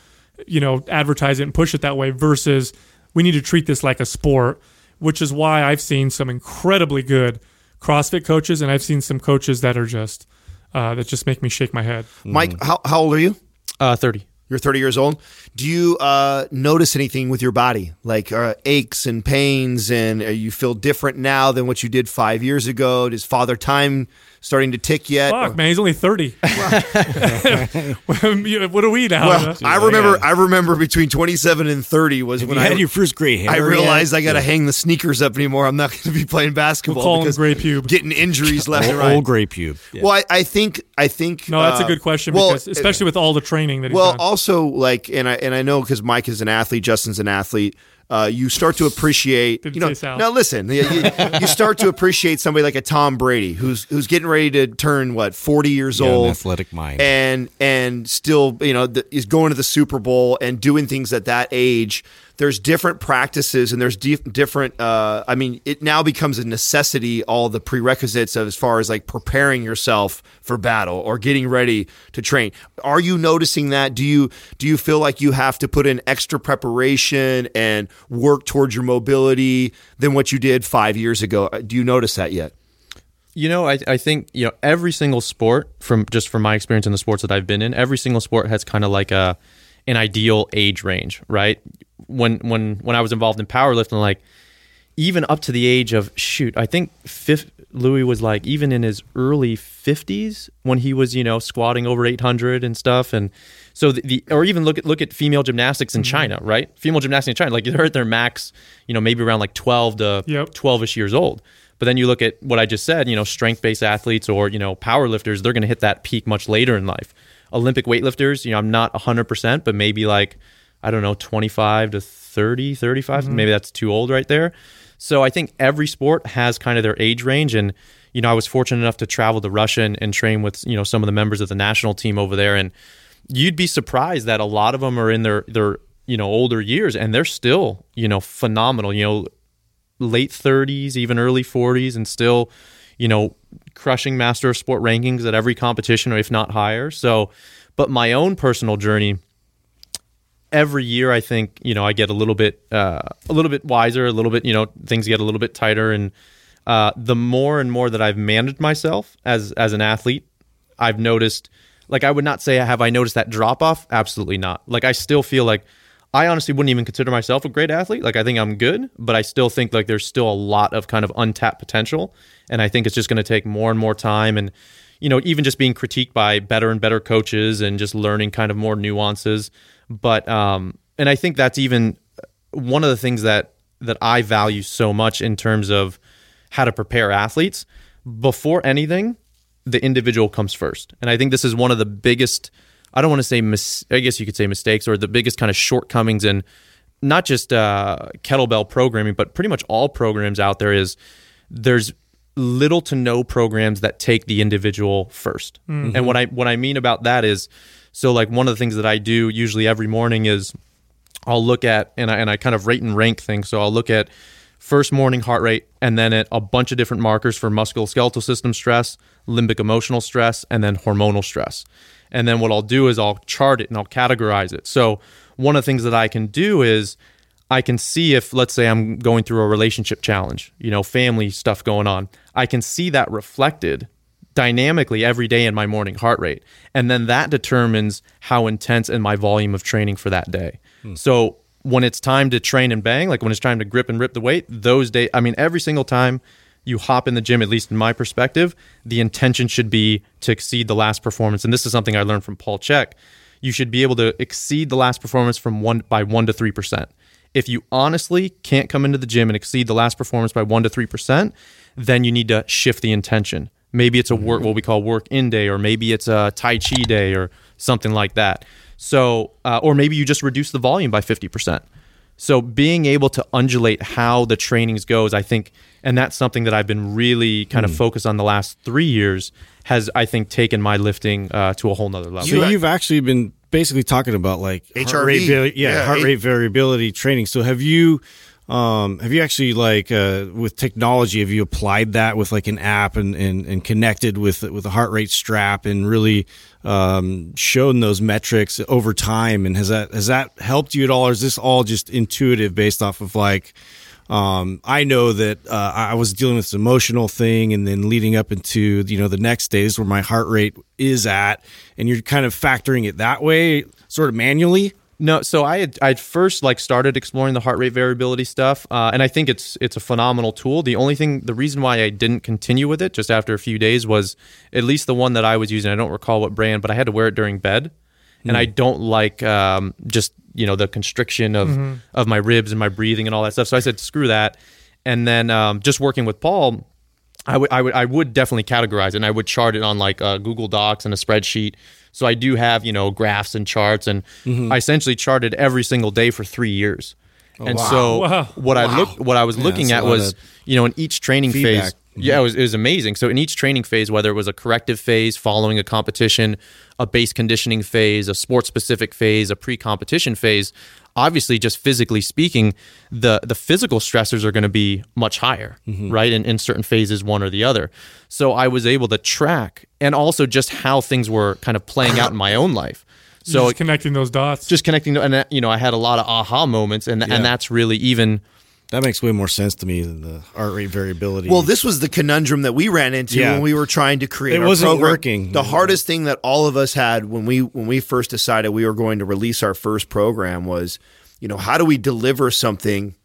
you know advertise it and push it that way versus we need to treat this like a sport which is why i've seen some incredibly good crossfit coaches and i've seen some coaches that are just uh, that just make me shake my head Mike, how how old are you? Uh, 30. You're 30 years old. Do you uh, notice anything with your body, like uh, aches and pains, and uh, you feel different now than what you did five years ago? Does Father Time starting to tick yet? Fuck, man, he's only 30. what are we now? Well, I remember. I remember between 27 and 30 was Have when you I had your first gray hair. I yet? realized I got to hang the sneakers up anymore. I'm not going to be playing basketball We'll call because gray pube. getting injuries left and right. old gray pube. Yeah. Well, I, I think I think no, that's a uh, good question well, because especially with all the training that he's well, done. also like, and I and I know because Mike is an athlete, Justin's an athlete. Uh, you start to appreciate, Didn't you know. say Now listen, you, you- you start to appreciate somebody like a Tom Brady, who's who's getting ready to turn what forty years Yeah, an old, athletic mind. and and still, you know, the, is going to the Super Bowl and doing things at that age. There's different practices and there's dif- different. Uh, I mean, it now becomes a necessity. All the prerequisites of as far as like preparing yourself for battle or getting ready to train. Are you noticing that? Do you do you feel like you have to put in extra preparation and work towards your mobility than what you did five years ago? Uh, Do you notice that yet? You know, I, I think you know every single sport from just from my experience in the sports that I've been in, every single sport has kind of like a an ideal age range, right? When when when I was involved in powerlifting, like even up to the age of shoot, I think fifth, Louie was like even in his early fifties when he was you know squatting over eight hundred and stuff, and so the, the or even look at look at female gymnastics in mm-hmm. China, right? Female gymnastics in China, like they're at their max, you know, maybe around like twelve to Yep. 12ish years old. But then you look at what I just said, you know, strength based athletes or, you know, powerlifters, they're going to hit that peak much later in life. Olympic weightlifters, you know, I'm not 100%, but maybe like, I don't know, 25 to 30, 35. Mm-hmm. Maybe that's too old right there. So I think every sport has kind of their age range. And, you know, I was fortunate enough to travel to Russia and, and train with, you know, some of the members of the national team over there. And you'd be surprised that a lot of them are in their, their, you know, older years and they're still, you know, phenomenal. You know, late 30s, even early 40s, and still, you know, crushing master of sport rankings at every competition, or if not higher. So, but my own personal journey, every year I think you know I get a little bit uh, a little bit wiser, a little bit you know things get a little bit tighter, and uh, the more and more that I've managed myself as as an athlete, I've noticed. Like I would not say have I noticed that drop off? Absolutely not. Like I still feel like I honestly wouldn't even consider myself a great athlete. Like I think I'm good, but I still think like there's still a lot of kind of untapped potential, and I think it's just going to take more and more time and you know even just being critiqued by better and better coaches and just learning kind of more nuances. But um, and I think that's even one of the things that that I value so much in terms of how to prepare athletes. Before anything, the individual comes first. And I think this is one of the biggest, I don't want to say, mis- I guess you could say mistakes or the biggest kind of shortcomings in not just uh, kettlebell programming, but pretty much all programs out there is there's little to no programs that take the individual 1st And what I what I mean about that is so like one of the things that I do usually every morning is I'll look at and I, and I kind of rate and rank things. So I'll look at first morning heart rate and then at a bunch of different markers for musculoskeletal system stress, limbic emotional stress, and then hormonal stress. And then what I'll do is I'll chart it and I'll categorize it. So one of the things that I can do is I can see if, let's say, I'm going through a relationship challenge, you know, family stuff going on. I can see that reflected dynamically every day in my morning heart rate. And then that determines how intense and my volume of training for that day. Hmm. So when it's time to train and bang, like when it's time to grip and rip the weight, those days, I mean, every single time you hop in the gym, at least in my perspective, the intention should be to exceed the last performance. And this is something I learned from Paul Chek. You should be able to exceed the last performance from one by one to three percent. If you honestly can't come into the gym and exceed the last performance by one to three percent, then you need to shift the intention. Maybe it's a work what we call work in day, or maybe it's a Tai Chi day, or something like that. So, uh, or maybe you just reduce the volume by fifty percent. So being able to undulate how the trainings goes, I think, and that's something that I've been really kind of focused on the last three years, has I think taken my lifting uh, to a whole nother level. So you've actually been basically talking about like heart HRV. rate, yeah, Yeah, heart H- rate variability training. So have you, um, have you actually like uh, with technology, have you applied that with like an app and and, and connected with with a heart rate strap and really um, shown those metrics over time? And has that has that helped you at all, or is this all just intuitive based off of like? Um, I know that uh, I was dealing with this emotional thing, and then leading up into you know the next days where my heart rate is at, and you're kind of factoring it that way, sort of manually. No, so I had I'd first like started exploring the heart rate variability stuff, uh, and I think it's it's a phenomenal tool. The only thing, the reason why I didn't continue with it just after a few days was at least the one that I was using. I don't recall what brand, but I had to wear it during bed, and I don't like um, just you know the constriction of of my ribs and my breathing and all that stuff. So I said screw that, and then um, just working with Paul. I would I would I would definitely categorize it and I would chart it on like uh, Google Docs and a spreadsheet. So I do have you know graphs and charts, and I essentially charted every single day for three years. and so Wow. what I looked what I was looking at was you know in each training feedback. phase. Yeah, it was, it was amazing. So in each training phase, whether it was a corrective phase following a competition, a base conditioning phase, a sports specific phase, a pre competition phase, obviously just physically speaking, the the physical stressors are going to be much higher, mm-hmm. right? In, in certain phases, one or the other. So I was able to track and also just how things were kind of playing out in my own life. So just connecting those dots. just connecting, and you know, I had a lot of aha moments, and and that's really even. That makes way more sense to me than the heart rate variability. Well, this was the conundrum that we ran into Yeah. when we were trying to create. It wasn't program. working. The hardest thing that all of us had when we when we first decided we were going to release our first program was, you know, how do we deliver something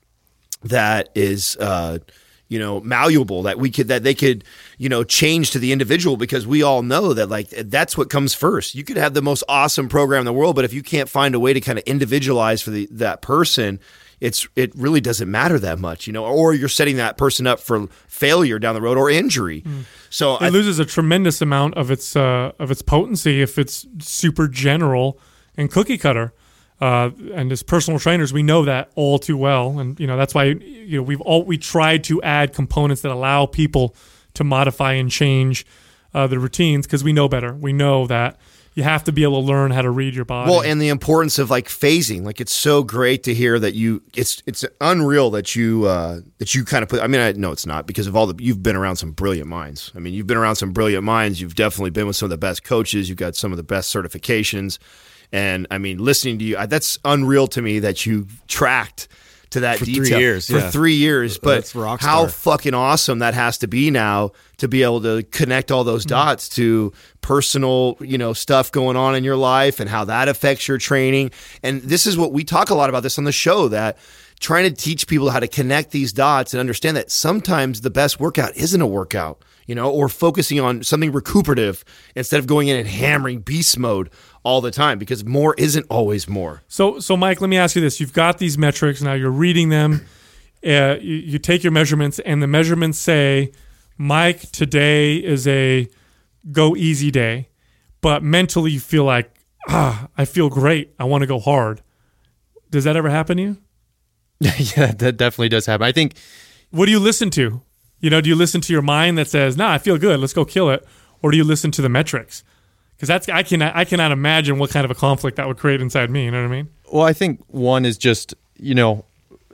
that is uh, you know malleable that we could that they could you know change to the individual because we all know that like that's what comes first you could have the most awesome program in the world but if you can't find a way to kind of individualize for the that person it's it really doesn't matter that much you know or you're setting that person up for failure down the road or injury so it I, loses a tremendous amount of its uh, of its potency if it's super general and cookie cutter. Uh, and as personal trainers, we know that all too well, and you know that's why you know we've all we tried to add components that allow people to modify and change uh, the routines because we know better. We know that you have to be able to learn how to read your body. Well, and the importance of like phasing. Like it's so great to hear that you. It's it's unreal that you uh, that you kind of put. I mean, I know it's not because of all the you've been around some brilliant minds. I mean, you've been around some brilliant minds. You've definitely been with some of the best coaches. You've got some of the best certifications, And I mean, listening to you, that's unreal to me that you tracked to that For three years, for yeah. three years. But how fucking awesome that has to be now to be able to connect all those mm-hmm. dots to personal, you know, stuff going on in your life and how that affects your training. And this is what we talk a lot about this on the show that trying to teach people how to connect these dots and understand that sometimes the best workout isn't a workout, you know, or focusing on something recuperative instead of going in and hammering beast mode all the time because more isn't always more. So, so Mike, let me ask you this: You've got these metrics now. You're reading them. Uh, you, you take your measurements, and the measurements say, "Mike, today is a go easy day," but mentally you feel like, "Ah, I feel great. I want to go hard." Does that ever happen to you? yeah, that definitely does happen. I think What do you listen to? You know, do you listen to your mind that says, "Nah, I feel good. Let's go kill it," or do you listen to the metrics? Because that's I can I cannot imagine what kind of a conflict that would create inside me. You know what I mean? Well, I think one is just, you know,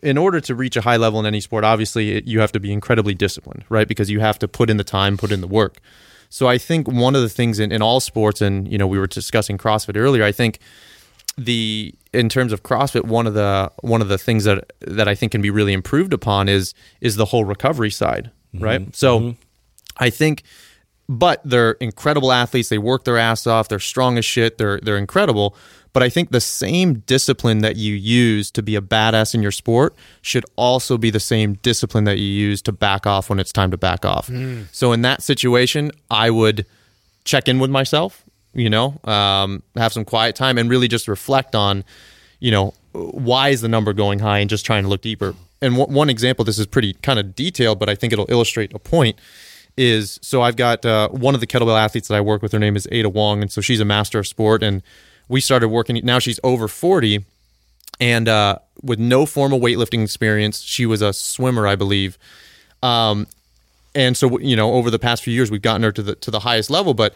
in order to reach a high level in any sport, obviously it, you have to be incredibly disciplined, right? Because you have to put in the time, put in the work. So I think one of the things in, in all sports, and, you know, we were discussing CrossFit earlier, I think the in terms of CrossFit, one of the one of the things that that I think can be really improved upon is is the whole recovery side, mm-hmm. right? So mm-hmm. I think but they're incredible athletes. They work their ass off. They're strong as shit. They're they're incredible. But I think the same discipline that you use to be a badass in your sport should also be the same discipline that you use to back off when it's time to back off. Mm. So in that situation, I would check in with myself, you know, um, have some quiet time and really just reflect on, you know, why is the number going high and just trying to look deeper. And one one example, this is pretty kind of detailed, but I think it'll illustrate a point is so I've got uh, one of the kettlebell athletes that I work with. Her name is Ada Wong, and so she's a master of sport. And we started working. Now she's over forty, and uh, with no formal weightlifting experience, she was a swimmer, I believe. Um, and so you know, over the past few years, we've gotten her to the to the highest level, but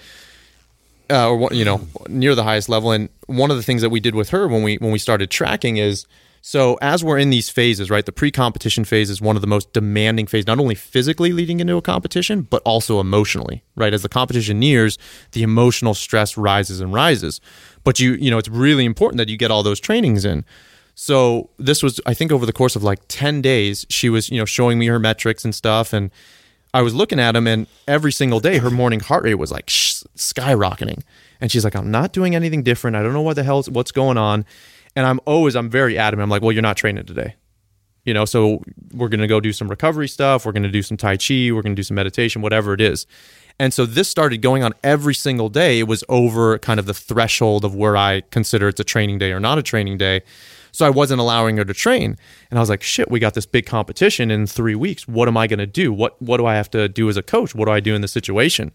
uh, or you know, near the highest level. And one of the things that we did with her when we when we started tracking is so as we're in these phases, right? The pre-competition phase is one of the most demanding phases, not only physically leading into a competition, but also emotionally, right? As the competition nears, the emotional stress rises and rises. But you, you know, it's really important that you get all those trainings in. So this was, I think, over the course of like ten days, she was, you know, showing me her metrics and stuff, and I was looking at him, and every single day, her morning heart rate was like sh- skyrocketing. And she's like, "I'm not doing anything different. I don't know what the hell's what's going on." And I'm always, I'm very adamant. I'm like, "Well, you're not training today." You know, so we're going to go do some recovery stuff. We're going to do some Tai Chi. We're going to do some meditation, whatever it is. And so this started going on every single day. It was over kind of the threshold of where I consider it's a training day or not a training day. So I wasn't allowing her to train. And I was like, shit, we got this big competition in three weeks. What am I going to do? What, what do I have to do as a coach? What do I do in this situation?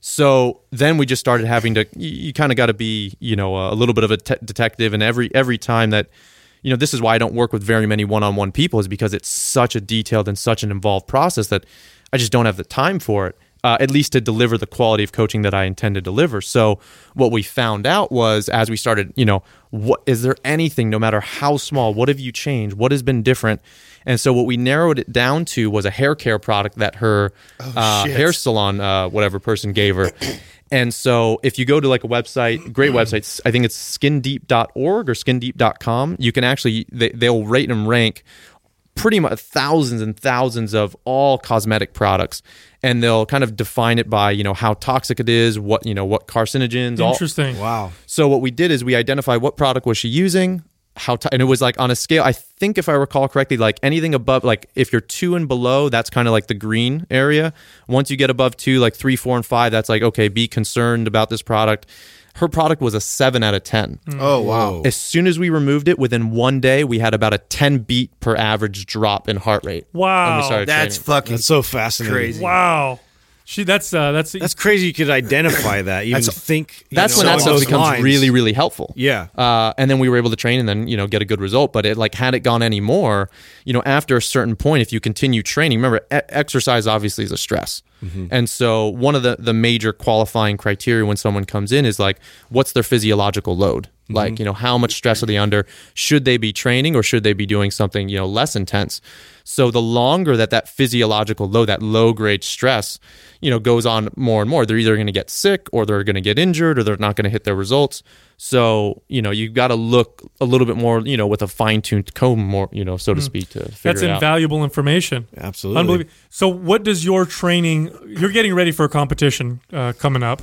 So then we just started having to. You, kind of got to be, you know, a little bit of a te- detective. And every every time that, you know, this is why I don't work with very many one-on-one people is because it's such a detailed and such an involved process that I just don't have the time for it. Uh, at least to deliver the quality of coaching that I intend to deliver. So what we found out was as we started, you know, what is there anything, no matter how small, what have you changed? What has been different? And so what we narrowed it down to was a hair care product that her uh, hair salon, uh, whatever person gave her. And so if you go to like a website, great website, I think it's skindeep.org or skindeep.com, you can actually, they, they'll rate and rank pretty much thousands and thousands of all cosmetic products and they'll kind of define it by you know how toxic it is what you know what carcinogens all Interesting. Wow. so what we did is we identified what product was she using how t- and it was like on a scale i think if i recall correctly like anything above like if you're two and below that's kind of like the green area once you get above two like three four and five that's like okay be concerned about this product her product was a seven out of 10. Oh, wow. as soon as we removed it within one day we had about a 10 beat per average drop in heart rate Wow. when we started That's training. fucking That's so fascinating. Crazy. Wow. She that's uh that's That's crazy. You could identify that. Even That's- think. you that's know, when that along stuff those becomes lines. really really helpful Yeah. uh, and then we were able to train and then you know get a good result but it like had it gone any more you know after a certain point if you continue training remember e- exercise obviously is a stress Mm-hmm. and so one of the the major qualifying criteria when someone comes in is like what's their physiological load Like, you know, how much stress are they under? Should they be training or should they be doing something, you know, less intense? So the longer that that physiological low, that low grade stress, you know, goes on more and more, they're either going to get sick or they're going to get injured or they're not going to hit their results. So, you know, you've got to look a little bit more, you know, with a fine tuned comb more, you know, so to speak, to figure That's it out. invaluable information. Absolutely. Unbelievable. So, what does your training? You're getting ready for a competition uh, coming up.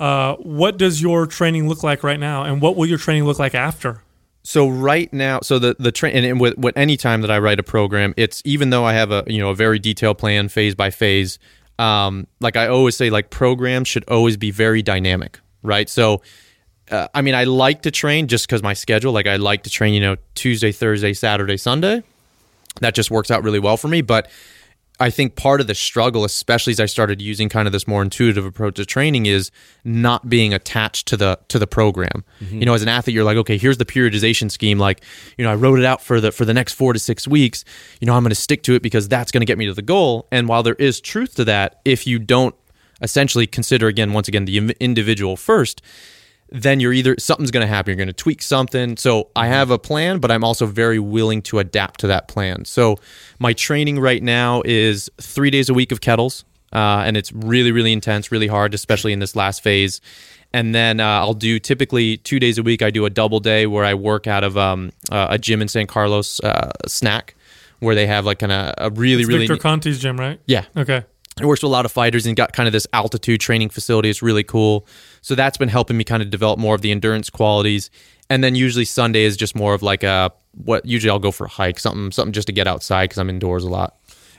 Uh, what does your training look like right now, and what will your training look like after? So right now, so the the train and with, with any time that I write a program, it's even though I have a you know a very detailed plan, phase by phase. Um, like I always say, like programs should always be very dynamic, right? So, uh, I mean, I like to train just because my schedule. Like I like to train, you know, Tuesday, Thursday, Saturday, Sunday. That just works out really well for me. But I think part of the struggle, especially as I started using kind of this more intuitive approach to training, is not being attached to the to the program. Mm-hmm. You know, as an athlete, you're like, okay, here's the periodization scheme. Like, you know, I wrote it out for the for the next four to six weeks. You know, I'm going to stick to it because that's going to get me to the goal. And while there is truth to that, if you don't essentially consider again, once again, the individual first, then you're either something's going to happen. You're going to tweak something. So I have a plan, but I'm also very willing to adapt to that plan. So my training right now is three days a week of kettles, uh, and it's really, really intense, really hard, especially in this last phase. And then uh, I'll do typically two days a week. I do a double day where I work out of um, uh, a gym in San Carlos, uh, SNAC, where they have like kind of a really, It's really Victor Conte's gym, right? yeah, Okay. I works with a lot of fighters and got kind of this altitude training facility. It's really cool. So that's been helping me kind of develop more of the endurance qualities. And then usually Sunday is just more of like a what usually I'll go for a hike, something something just to get outside because I'm indoors a lot.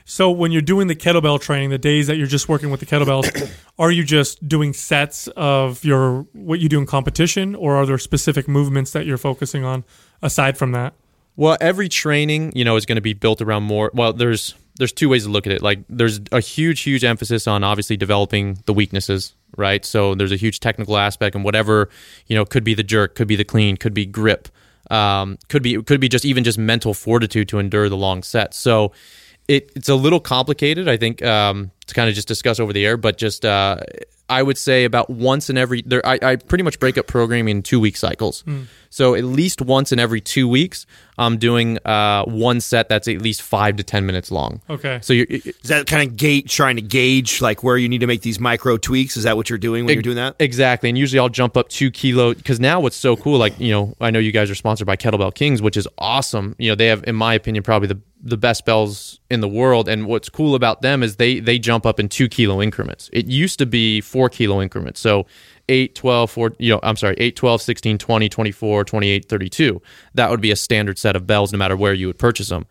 So, when you're doing the kettlebell training, the days that you're just working with the kettlebells, are you just doing sets of your what you do in competition, or are there specific movements that you're focusing on aside from that? Well, every training, you know, is going to be built around more. Well, there's there's two ways to look at it. Like there's a huge, huge emphasis on obviously developing the weaknesses, right? So there's a huge technical aspect, and whatever you know could be the jerk, could be the clean, could be grip, um, could be could be just even just mental fortitude to endure the long set. So it, it's a little complicated, I think, um, to kind of just discuss over the air. But just uh, I would say about once in every there, I, I pretty much break up programming in two week cycles. So at least once in every two weeks, I'm doing uh, one set that's at least five to ten minutes long. Okay. So you're Is that kind of gate trying to gauge like where you need to make these micro tweaks? Is that what you're doing when you're doing that? Exactly. And usually I'll jump up two kilo because now what's so cool, like, you know, I know you guys are sponsored by Kettlebell Kings, which is awesome. You know, they have, in my opinion, probably the the best bells in the world. And what's cool about them is they they jump up in two kilo increments. It used to be four kilo increments. So 8, 12, 4, you know, I'm sorry, 8, 12, 16, 20, 24, 28, 32. That would be a standard set of bells no matter where you would purchase them.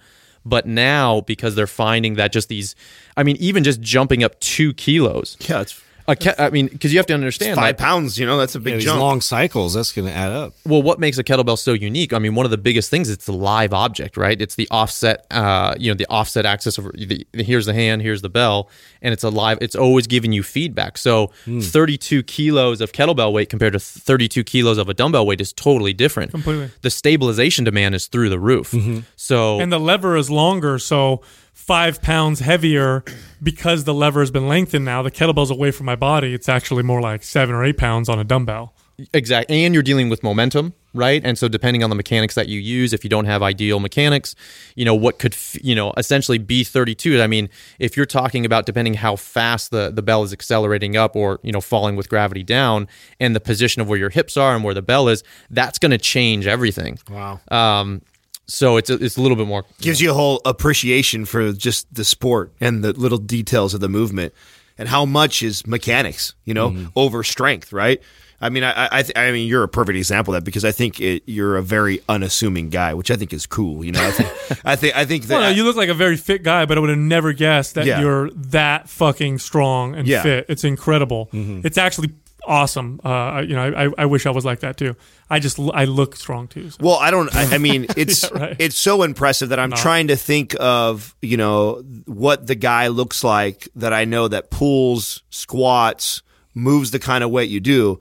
But now, because they're finding that just these, I mean, even just jumping up two kilos, Yeah, it's a ke- I mean, because you have to understand, five like, pounds. You know, that's a Yeah, big these jump. long cycles, that's going to add up. well, what makes a kettlebell so unique? I mean, one of the biggest things it's the live object, right? It's the offset, uh, you know, the offset axis of the, here's the hand, here's the bell, and it's a live. It's always giving you feedback. So, 32 kilos of kettlebell weight compared to 32 kilos of a dumbbell weight is totally different. Completely. The stabilization demand is through the roof. So, and the lever is longer, so five pounds heavier because the lever has been lengthened now. The kettlebell's away from my body. It's actually more like seven or eight pounds on a dumbbell. Exactly. And you're dealing with momentum, right? And so depending on the mechanics that you use, if you don't have ideal mechanics, you know, what could, f- you know, essentially be 32. I mean, if you're talking about depending how fast the, the bell is accelerating up or, you know, falling with gravity down and the position of where your hips are and where the bell is, that's going to change everything. Wow. Um, so it's a, it's a little bit more Gives you a whole appreciation for just the sport and the little details of the movement and how much is mechanics, you know, mm-hmm. over strength, right? I mean, I I, th- I mean, you're a perfect example of that because I think it, you're a very unassuming guy, which I think is cool. You know, I think I think I think that Well, no, you look like a very fit guy, but I would have never guessed that Yeah. you're that fucking strong and Yeah. fit. It's incredible. Mm-hmm. It's actually awesome. Uh, you know, I, I wish I was like that too. I just I look strong too. so. Well, I don't. I, I mean, it's Yeah, right. it's so impressive that I'm trying to think of you know what the guy looks like that I know that pulls, squats, moves the kind of weight you do,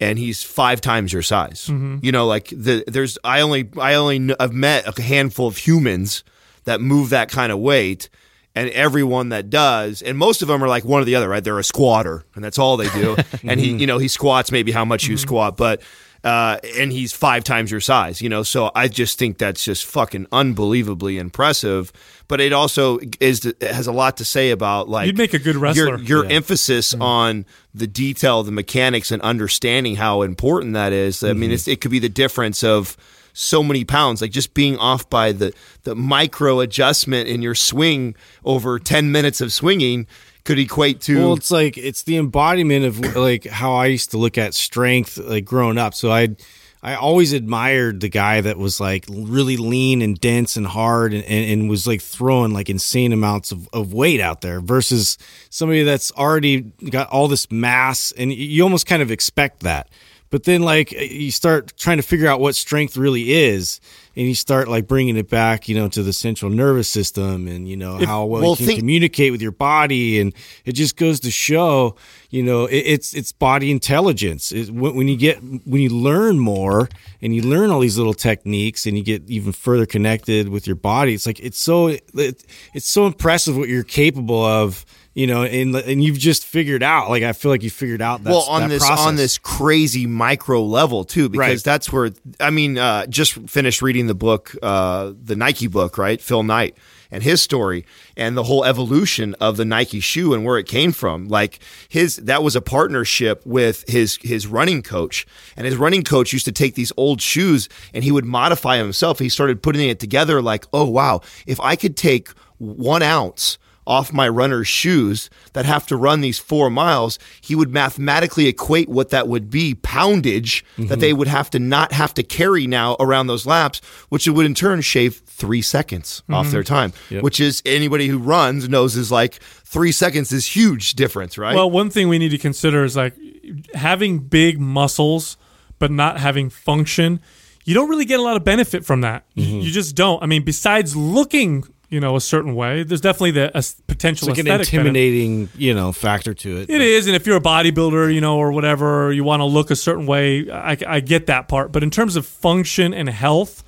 and he's five times your size. You know, like the there's I only I only I've met a handful of humans that move that kind of weight. And everyone that does, and most of them are like one or the other, right? They're a squatter, and that's all they do. and he, mm-hmm. you know, he squats maybe how much you mm-hmm. squat, but uh, and he's five times your size. You know, so I just think that's just fucking unbelievably impressive. But it also is has a lot to say about like You'd make a good wrestler. Your, your emphasis mm-hmm. on the detail, the mechanics, and understanding how important that is. I mean, it's, it could be the difference of so many pounds, like just being off by the the micro adjustment in your swing over ten minutes of swinging could equate to. Well, it's like it's the embodiment of like how I used to look at strength like growing up. So I I always admired the guy that was like really lean and dense and hard and, and, and was like throwing like insane amounts of, of weight out there versus somebody that's already got all this mass and you almost kind of expect that. But then like eh, you start trying to figure out what strength really is and you start like bringing it back, you know, to the central nervous system and you know how well, well, you can think- communicate with your body and it just goes to show you know it, it's it's body intelligence. It, when, when you get when you learn more and you learn all these little techniques and you get even further connected with your body it's like it's so it, it's so impressive what you're capable of you know and and you've just figured out like i feel like you figured out that well on that this process. on this crazy micro level too because Right. that's where i mean uh, just finished reading the book uh, the nike book right phil knight and his story and the whole evolution of the nike shoe and where it came from like his that was a partnership with his his running coach and his running coach used to take these old shoes and he would modify himself he started putting it together like oh wow if i could take one ounce off my runner's shoes that have to run these four miles, he would mathematically equate what that would be poundage that they would have to not have to carry now around those laps, which would in turn shave three seconds off their time, which is anybody who runs knows is like three seconds is huge difference, right? Well, one thing we need to consider is like having big muscles but not having function. You don't really get a lot of benefit from that. Mm-hmm. You just don't. I mean, besides looking, you know, a certain way, there's definitely the potential it's like an aesthetic benefit. intimidating you know factor to it It is, and if you're a bodybuilder, you know, or whatever, you want to look a certain way. I, I get that part, but in terms of function and health,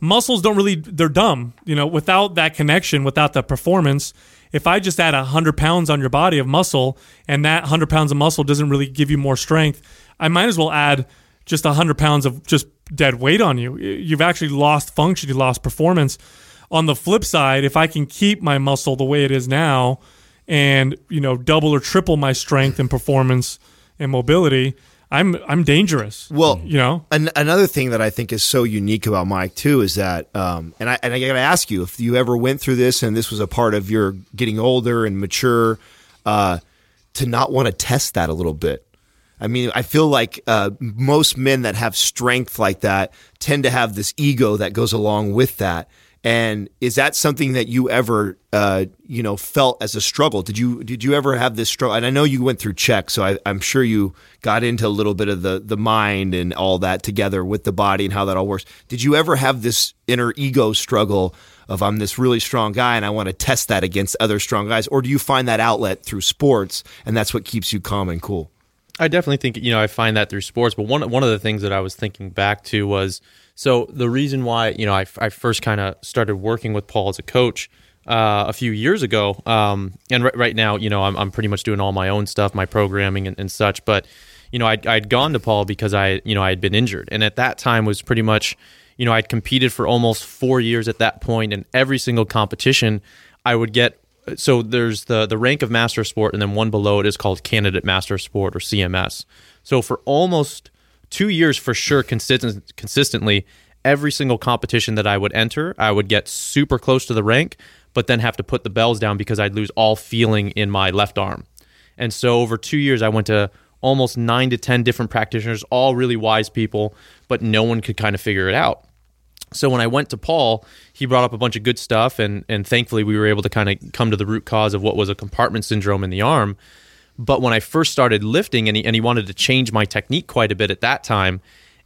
muscles don't really. They're dumb. You know, without that connection, without the performance. If I just add hundred pounds on your body of muscle, and that hundred pounds of muscle doesn't really give you more strength, I might as well add just hundred pounds of just dead weight on you. You've actually lost function. You lost performance. On the flip side, if I can keep my muscle the way it is now, and you know double or triple my strength and performance and mobility, I'm I'm dangerous. Well, you know, An- another thing that I think is so unique about Mike too is that, um, and I and I got to ask you if you ever went through this and this was a part of your getting older and mature, uh, to not want to test that a little bit. I mean, I feel like uh, most men that have strength like that tend to have this ego that goes along with that. And is that something that you ever, uh, you know, felt as a struggle? Did you did you ever have this struggle? And I know you went through Chek, so I, I'm sure you got into a little bit of the the mind and all that together with the body and how that all works. Did you ever have this inner ego struggle of I'm this really strong guy and I want to test that against other strong guys, or do you find that outlet through sports and that's what keeps you calm and cool? I definitely think you know I find that through sports. But one one of the things that I was thinking back to was so the reason why you know I, I first kind of started working with Paul as a coach uh, a few years ago, um, and right, right now you know I'm I'm pretty much doing all my own stuff, my programming and, and such. But you know I'd, I'd gone to Paul because I you know I had been injured, and at that time was pretty much you know I'd competed for almost four years at that point, and every single competition I would get so there's the the rank of master sport and then one below it is called candidate master sport or CMS. So for almost 2 years for sure consistent consistently every single competition that I would enter, I would get super close to the rank but then have to put the bells down because I'd lose all feeling in my left arm. And so over 2 years I went to almost 9 to 10 different practitioners, all really wise people, but no one could kind of figure it out. So when I went to Paul, he brought up a bunch of good stuff, and and thankfully we were able to kind of come to the root cause of what was a compartment syndrome in the arm. But when I first started lifting, and he, and he wanted to change my technique quite a bit at that time,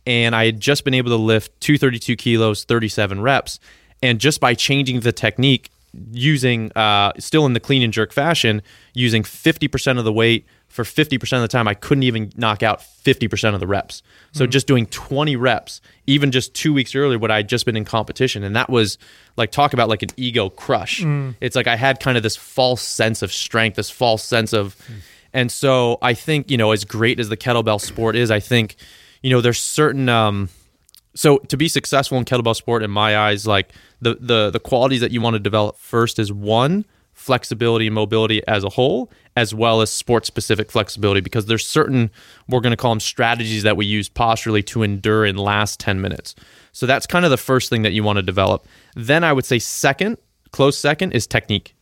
and I had just been able to lift 232 kilos, 37 reps, and just by changing the technique, using uh, still in the clean and jerk fashion, using 50% of the weight for 50% of the time, I couldn't even knock out 50% of the reps. So mm-hmm. just doing 20 reps, even just two weeks earlier, what I had just been in competition. And that was like, talk about like an ego crush. Mm. It's like I had kind of this false sense of strength, this false sense of. Mm. And so I think, you know, as great as the kettlebell sport is, I think, you know, there's certain um, so to be successful in kettlebell sport in my eyes like the the the qualities that you want to develop first is one flexibility and mobility as a whole as well as sport specific flexibility because there's certain we're going to call them strategies that we use posturally to endure in last 10 minutes. So that's kind of the first thing that you want to develop. Then i would say second close second is technique.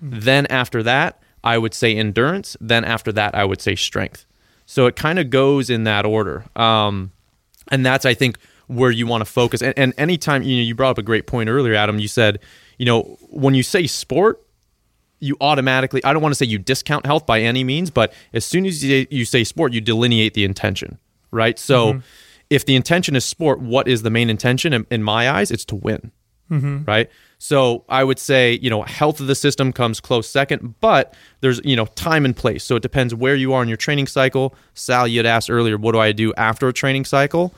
Then after that i would say endurance then after that i would say strength. So it kind of goes in that order. Um, and that's i think where you want to focus. And, and anytime you know you brought up a great point earlier adam you said you know when you say sport you automatically i don't want to say you discount health by any means but as soon as you, you say sport you delineate the intention right? So if the intention is sport what is the main intention? In, in my eyes it's to win Mm-hmm. right? So i would say you know health of the system comes close second but there's you know time and place. So it depends where you are in your training cycle. Sal you had asked earlier what do i do after a training cycle?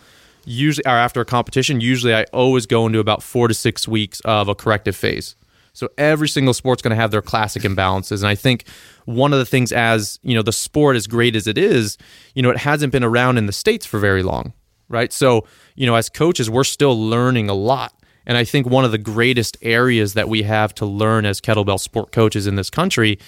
Usually or after a competition usually i always go into about four to six weeks of a corrective phase. So every single sport's going to have their classic imbalances and i think one of the things as you know the sport as great as it is you know it hasn't been around in the states for very long right? So you know as coaches we're still learning a lot and I think one of the greatest areas that we have to learn as kettlebell sport coaches in this country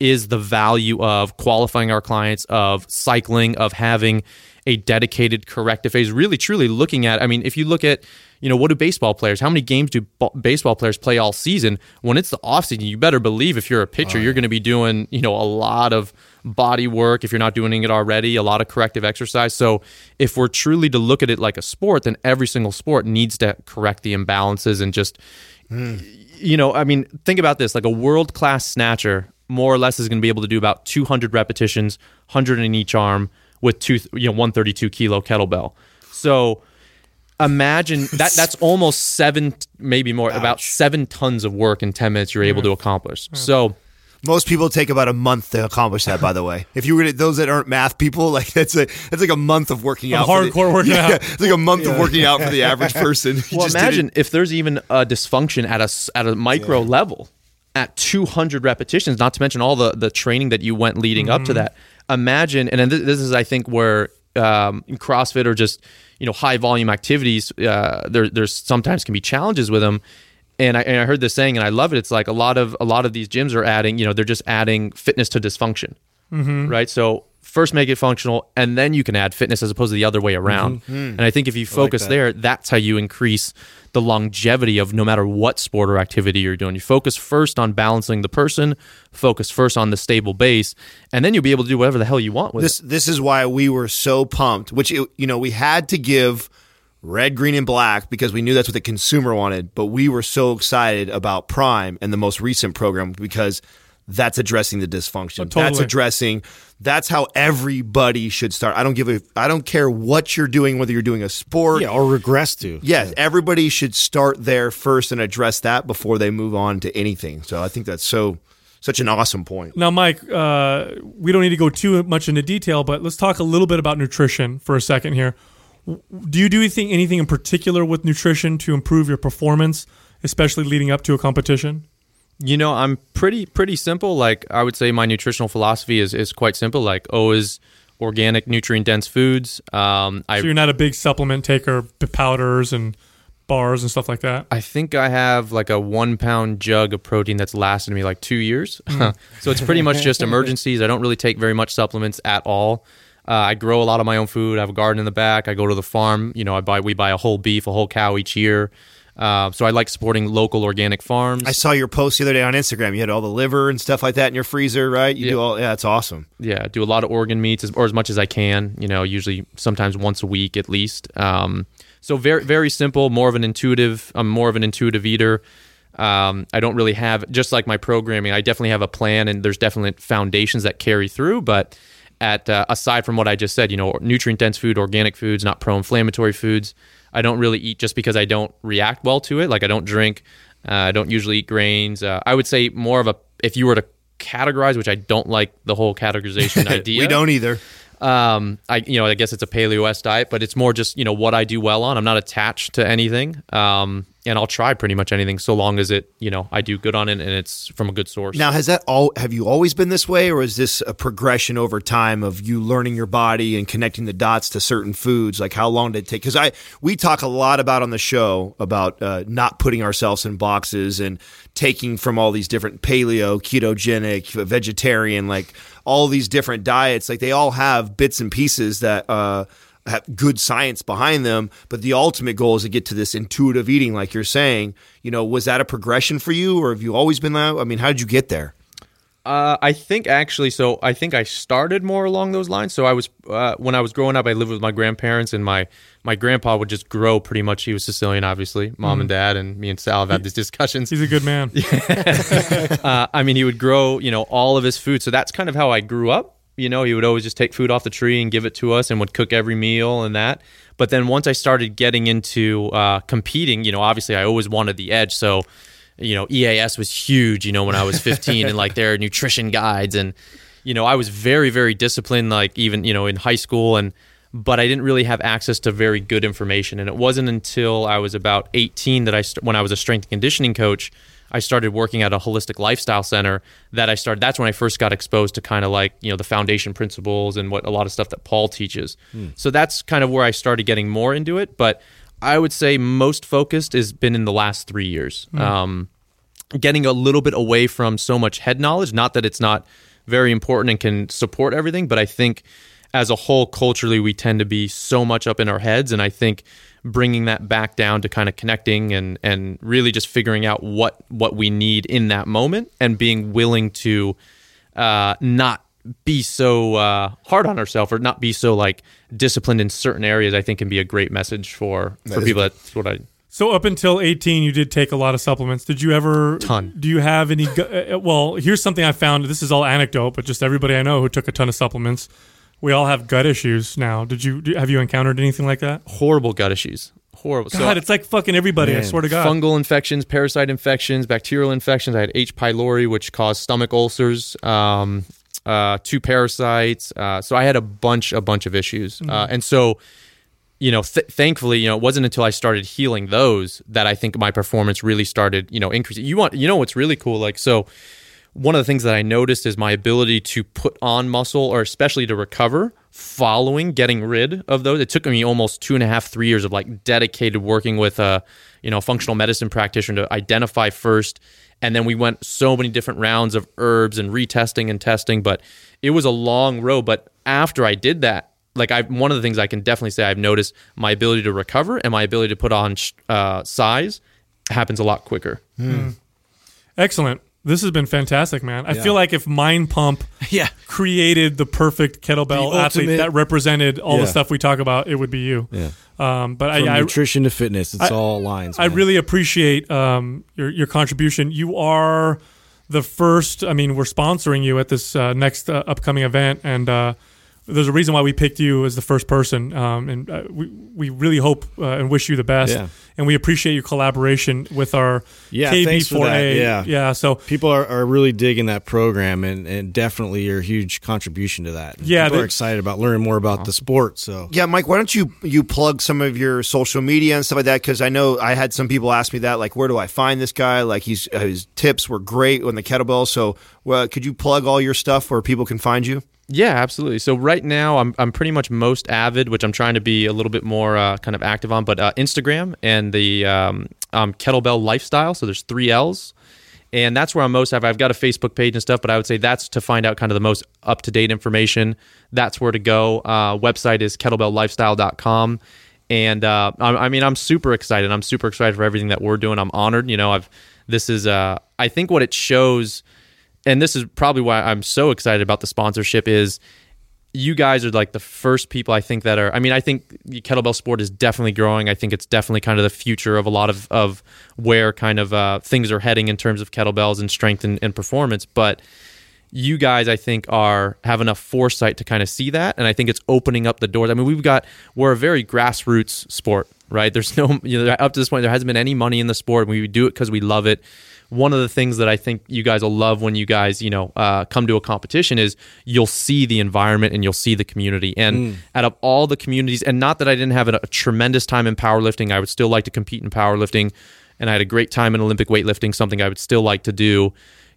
is the value of qualifying our clients, of cycling, of having a dedicated corrective phase. Really, truly looking at. I mean, if you look at, you know, what do baseball players? How many games do b- baseball players play all season? When it's the off season, you better believe if you're a pitcher, oh, you're going to be doing, you know, a lot of body work. If you're not doing it already, a lot of corrective exercise. So, if we're truly to look at it like a sport, then every single sport needs to correct the imbalances and just hmm. you know, I mean, think about this like a world class snatcher, more or less, is going to be able to do about 200 repetitions, 100 in each arm with two, you know, 132 kilo kettlebell. So imagine that that's almost seven, maybe more, about seven tons of work in 10 minutes you're able to accomplish. So, Most people take about a month to accomplish that. By the way, if you were to, those that aren't math people, like that's a that's like a month of working Of out. for the- hardcore working yeah, out. It's like a month of working out for the average person. You well, just imagine if there's even a dysfunction at a s- at a micro level at 200 repetitions, not to mention all the the training that you went leading up to Mm-hmm. that. Imagine, and this, is I think where um, in CrossFit or just you know high volume activities, uh, there there's sometimes can be challenges with them. And I, and I heard this saying, and I love it. It's like a lot of a lot of these gyms are adding, you know, they're just adding fitness to dysfunction right? So first make it functional, and then you can add fitness as opposed to the other way around. And I think if you focus there, that's how you increase the longevity of no matter what sport or activity you're doing. You focus first on balancing the person, focus first on the stable base, and then you'll be able to do whatever the hell you want with this it. this is why we were so pumped. Which it, you know we had to give red, green, and black because we knew that's what the consumer wanted. But we were so excited about Prime and the most recent program because that's addressing the dysfunction. That's totally. addressing. That's how everybody should start. I don't give a. I don't care what you're doing, whether you're doing a sport. Yeah, or regress to. Yes, everybody should start there first and address that before they move on to anything. So I think that's so such an awesome point. Now, Mike, uh, we don't need to go too much into detail, but let's talk a little bit about nutrition for a second here. Do you do anything anything in particular with nutrition to improve your performance, especially leading up to a competition? You know, I'm pretty pretty simple. Like I would say, my nutritional philosophy is is quite simple. Like always, organic, nutrient dense foods. Um, I So you're not a big supplement taker, powders and bars and stuff like that. I think I have like a one pound jug of protein that's lasted me like two years. so it's pretty much just emergencies. I don't really take very much supplements at all. Uh, I grow a lot of my own food. I have a garden in the back. I go to the farm. You know, I buy we buy a whole beef, a whole cow each year. Uh, so I like supporting local organic farms. I saw your post the other day on Instagram. You had all the liver and stuff like that in your freezer, right? You do all. Yeah, it's awesome. yeah, I do a lot of organ meats as, or as much as I can. You know, usually sometimes once a week at least. Um, so very very simple. More of an intuitive. I'm more of an intuitive eater. Um, I don't really have just like my programming. I definitely have a plan, and there's definitely foundations that carry through. But at uh, aside from what I just said, you know, nutrient dense food, organic foods, not pro-inflammatory foods. I don't really eat just because I don't react well to it. Like I don't drink. Uh, I don't usually eat grains. Uh, I would say more of a if you were to categorize, which I don't like the whole categorization idea. We don't either. Um, I you know I guess it's a paleo S diet, but it's more just you know what I do well on. I'm not attached to anything. Um, and I'll try pretty much anything so long as it, you know, I do good on it and it's from a good source. Now, has that all? Have you always been this way, or is this a progression over time of you learning your body and connecting the dots to certain foods? Like, how long did it take? Because I we talk a lot about on the show about uh, not putting ourselves in boxes and taking from all these different paleo, ketogenic, vegetarian, like all these different diets. Like they all have bits and pieces that. Uh, have good science behind them, but the ultimate goal is to get to this intuitive eating, like you're saying. You know, was that a progression for you, or have you always been that? I mean, how did you get there? Uh, I think actually, so I think I started more along those lines. So I was uh, when I was growing up, I lived with my grandparents, and my my grandpa would just grow pretty much. He was Sicilian, obviously. Mom and dad, and me and Sal have had these discussions. He's a good man. uh, I mean, he would grow, you know, all of his food. So that's kind of how I grew up. You know, he would always just take food off the tree and give it to us, and would cook every meal and that. But then once I started getting into uh, competing, you know, obviously I always wanted the edge. So you know, EAS was huge, you know, when I was 15 and like their nutrition guides and you know, I was very very disciplined like even, you know, in high school and but I didn't really have access to very good information and it wasn't until I was about 18 that I st- when I was a strength and conditioning coach, I started working at a holistic lifestyle center that I started that's when I first got exposed to kind of like, you know, the foundation principles and what a lot of stuff that Paul teaches. So that's kind of where I started getting more into it, but I would say most focused has been in the last three years. Um, getting a little bit away from so much head knowledge. Not that it's not very important and can support everything, but I think as a whole, culturally, we tend to be so much up in our heads. And I think bringing that back down to kind of connecting and, and really just figuring out what, what we need in that moment and being willing to uh, not be so uh, hard on ourselves or not be so like disciplined in certain areas, I think can be a great message for, for people. That's what I So up until 18, you did take a lot of supplements. Did you ever? Ton. Do you have any? uh, Well, here's something I found. This is all anecdote, but just everybody I know who took a ton of supplements, we all have gut issues now. Did you? do- Have you encountered anything like that? horrible gut issues. Horrible. God, it's like fucking everybody. I swear to God. fungal infections, parasite infections, bacterial infections. I had H. pylori, which caused stomach ulcers. Um, uh, two parasites. Uh, so I had a bunch, a bunch of issues, uh, and so you know, th- thankfully, you know, it wasn't until I started healing those that I think my performance really started, you know, increasing. You want, you know, what's really cool, like so. One of the things that I noticed is my ability to put on muscle, or especially to recover, following getting rid of those. It took me almost two and a half, three years of like dedicated working with a, you know, functional medicine practitioner to identify first, and then we went so many different rounds of herbs and retesting and testing. But it was a long road. But after I did that, like I, one of the things I can definitely say I've noticed my ability to recover and my ability to put on uh, size happens a lot quicker. Excellent. This has been fantastic, man. I feel like if Mind Pump Yeah. created the perfect kettlebell The athlete ultimate- that represented all the Yeah. stuff we talk about, it would be you. Yeah. Um, but From I, I, nutrition to fitness, it's I- all lines. I man. really appreciate um, your your contribution. You are the first. I mean, we're sponsoring you at this uh, next uh, upcoming event, and uh, there's a reason why we picked you as the first person. Um, and uh, we we really hope uh, and wish you the best. Yeah. And we appreciate your collaboration with our Yeah, thanks. KB4A. Yeah. yeah. So people are, are really digging that program and, and definitely your huge contribution to that. Yeah, people they- are excited about learning more about the sport. So Yeah, Mike, why don't you you plug some of your social media and stuff like that? Because I know I had some people ask me that, like, where do I find this guy? Like, he's uh, his tips were great on the kettlebell. So, well, could you plug all your stuff where people can find you? Yeah, absolutely. So right now, I'm I'm pretty much most avid, which I'm trying to be a little bit more uh, kind of active on, but uh, Instagram and the um, um, kettlebell lifestyle. So there's three L's, and that's where I'm most active. I've got a Facebook page and stuff, but I would say that's to find out kind of the most up to date information. That's where to go. Uh, website is kettlebelllifestyle.com. And uh, I, I mean, I'm super excited. I'm super excited for everything that we're doing. I'm honored. You know, I've this is uh, I think what it shows and this is probably why I'm so excited about the sponsorship is you guys are like the first people I think that are I mean I think kettlebell sport is definitely growing. I think it's definitely kind of the future of a lot of of where kind of uh, things are heading in terms of kettlebells and strength and, and performance. But you guys I think are have enough foresight to kind of see that. And I think it's opening up the doors. I mean we've got we're a very grassroots sport right? There's no you know up to this point there hasn't been any money in the sport. We do it because we love it one of the things that I think you guys will love when you guys, you know, uh, come to a competition is you'll see the environment and you'll see the community. And out of all the communities, and not that I didn't have a, a tremendous time in powerlifting, I would still like to compete in powerlifting. and I had a great time in Olympic weightlifting, something I would still like to do.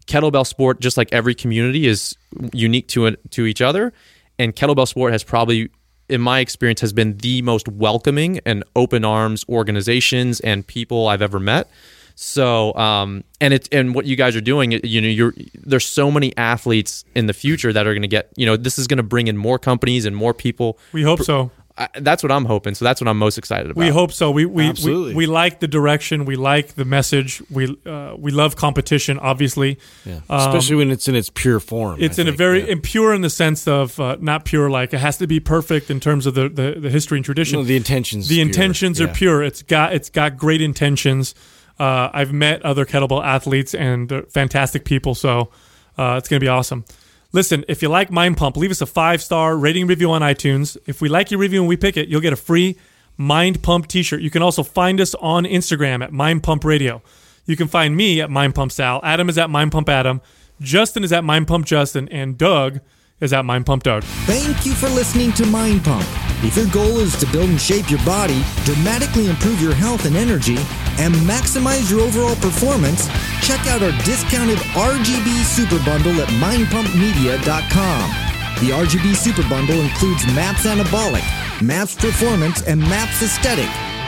Kettlebell sport, just like every community, is unique to it, to each other, and kettlebell sport has probably in my experience has been the most welcoming and open arms organizations and people I've ever met. So, um, and it's and what you guys are doing, you know, you're there's so many athletes in the future that are going to get, you know, this is going to bring in more companies and more people. We hope so. I, that's what I'm hoping. So that's what I'm most excited about. We hope so. We we, Absolutely. we we like the direction. We like the message. We uh, we love competition. Obviously, Yeah. Especially when it's in its pure form. Um, it's I in a very yeah. impure in the sense of uh, not pure like it has to be perfect in terms of the the, the history and tradition. No, the intentions. the pure. intentions Yeah. are pure. It's got it's got great intentions. Uh, I've met other kettlebell athletes and fantastic people, so uh, it's gonna be awesome. Listen, if you like Mind Pump, leave us a five star rating review on iTunes. If we like your review and we pick it, you'll get a free Mind Pump T-shirt. You can also find us on Instagram at Mind Pump Radio. You can find me at Mind Pump Sal. Adam is at Mind Pump Adam. Justin is at Mind Pump Justin, and Doug is at Mind Pump Doug. Thank you for listening to Mind Pump. If your goal is to build and shape your body, dramatically improve your health and energy, and maximize your overall performance, check out our discounted RGB Super Bundle at mindpumpmedia.com. The RGB Super Bundle includes MAPS Anabolic, MAPS Performance, and MAPS Aesthetic.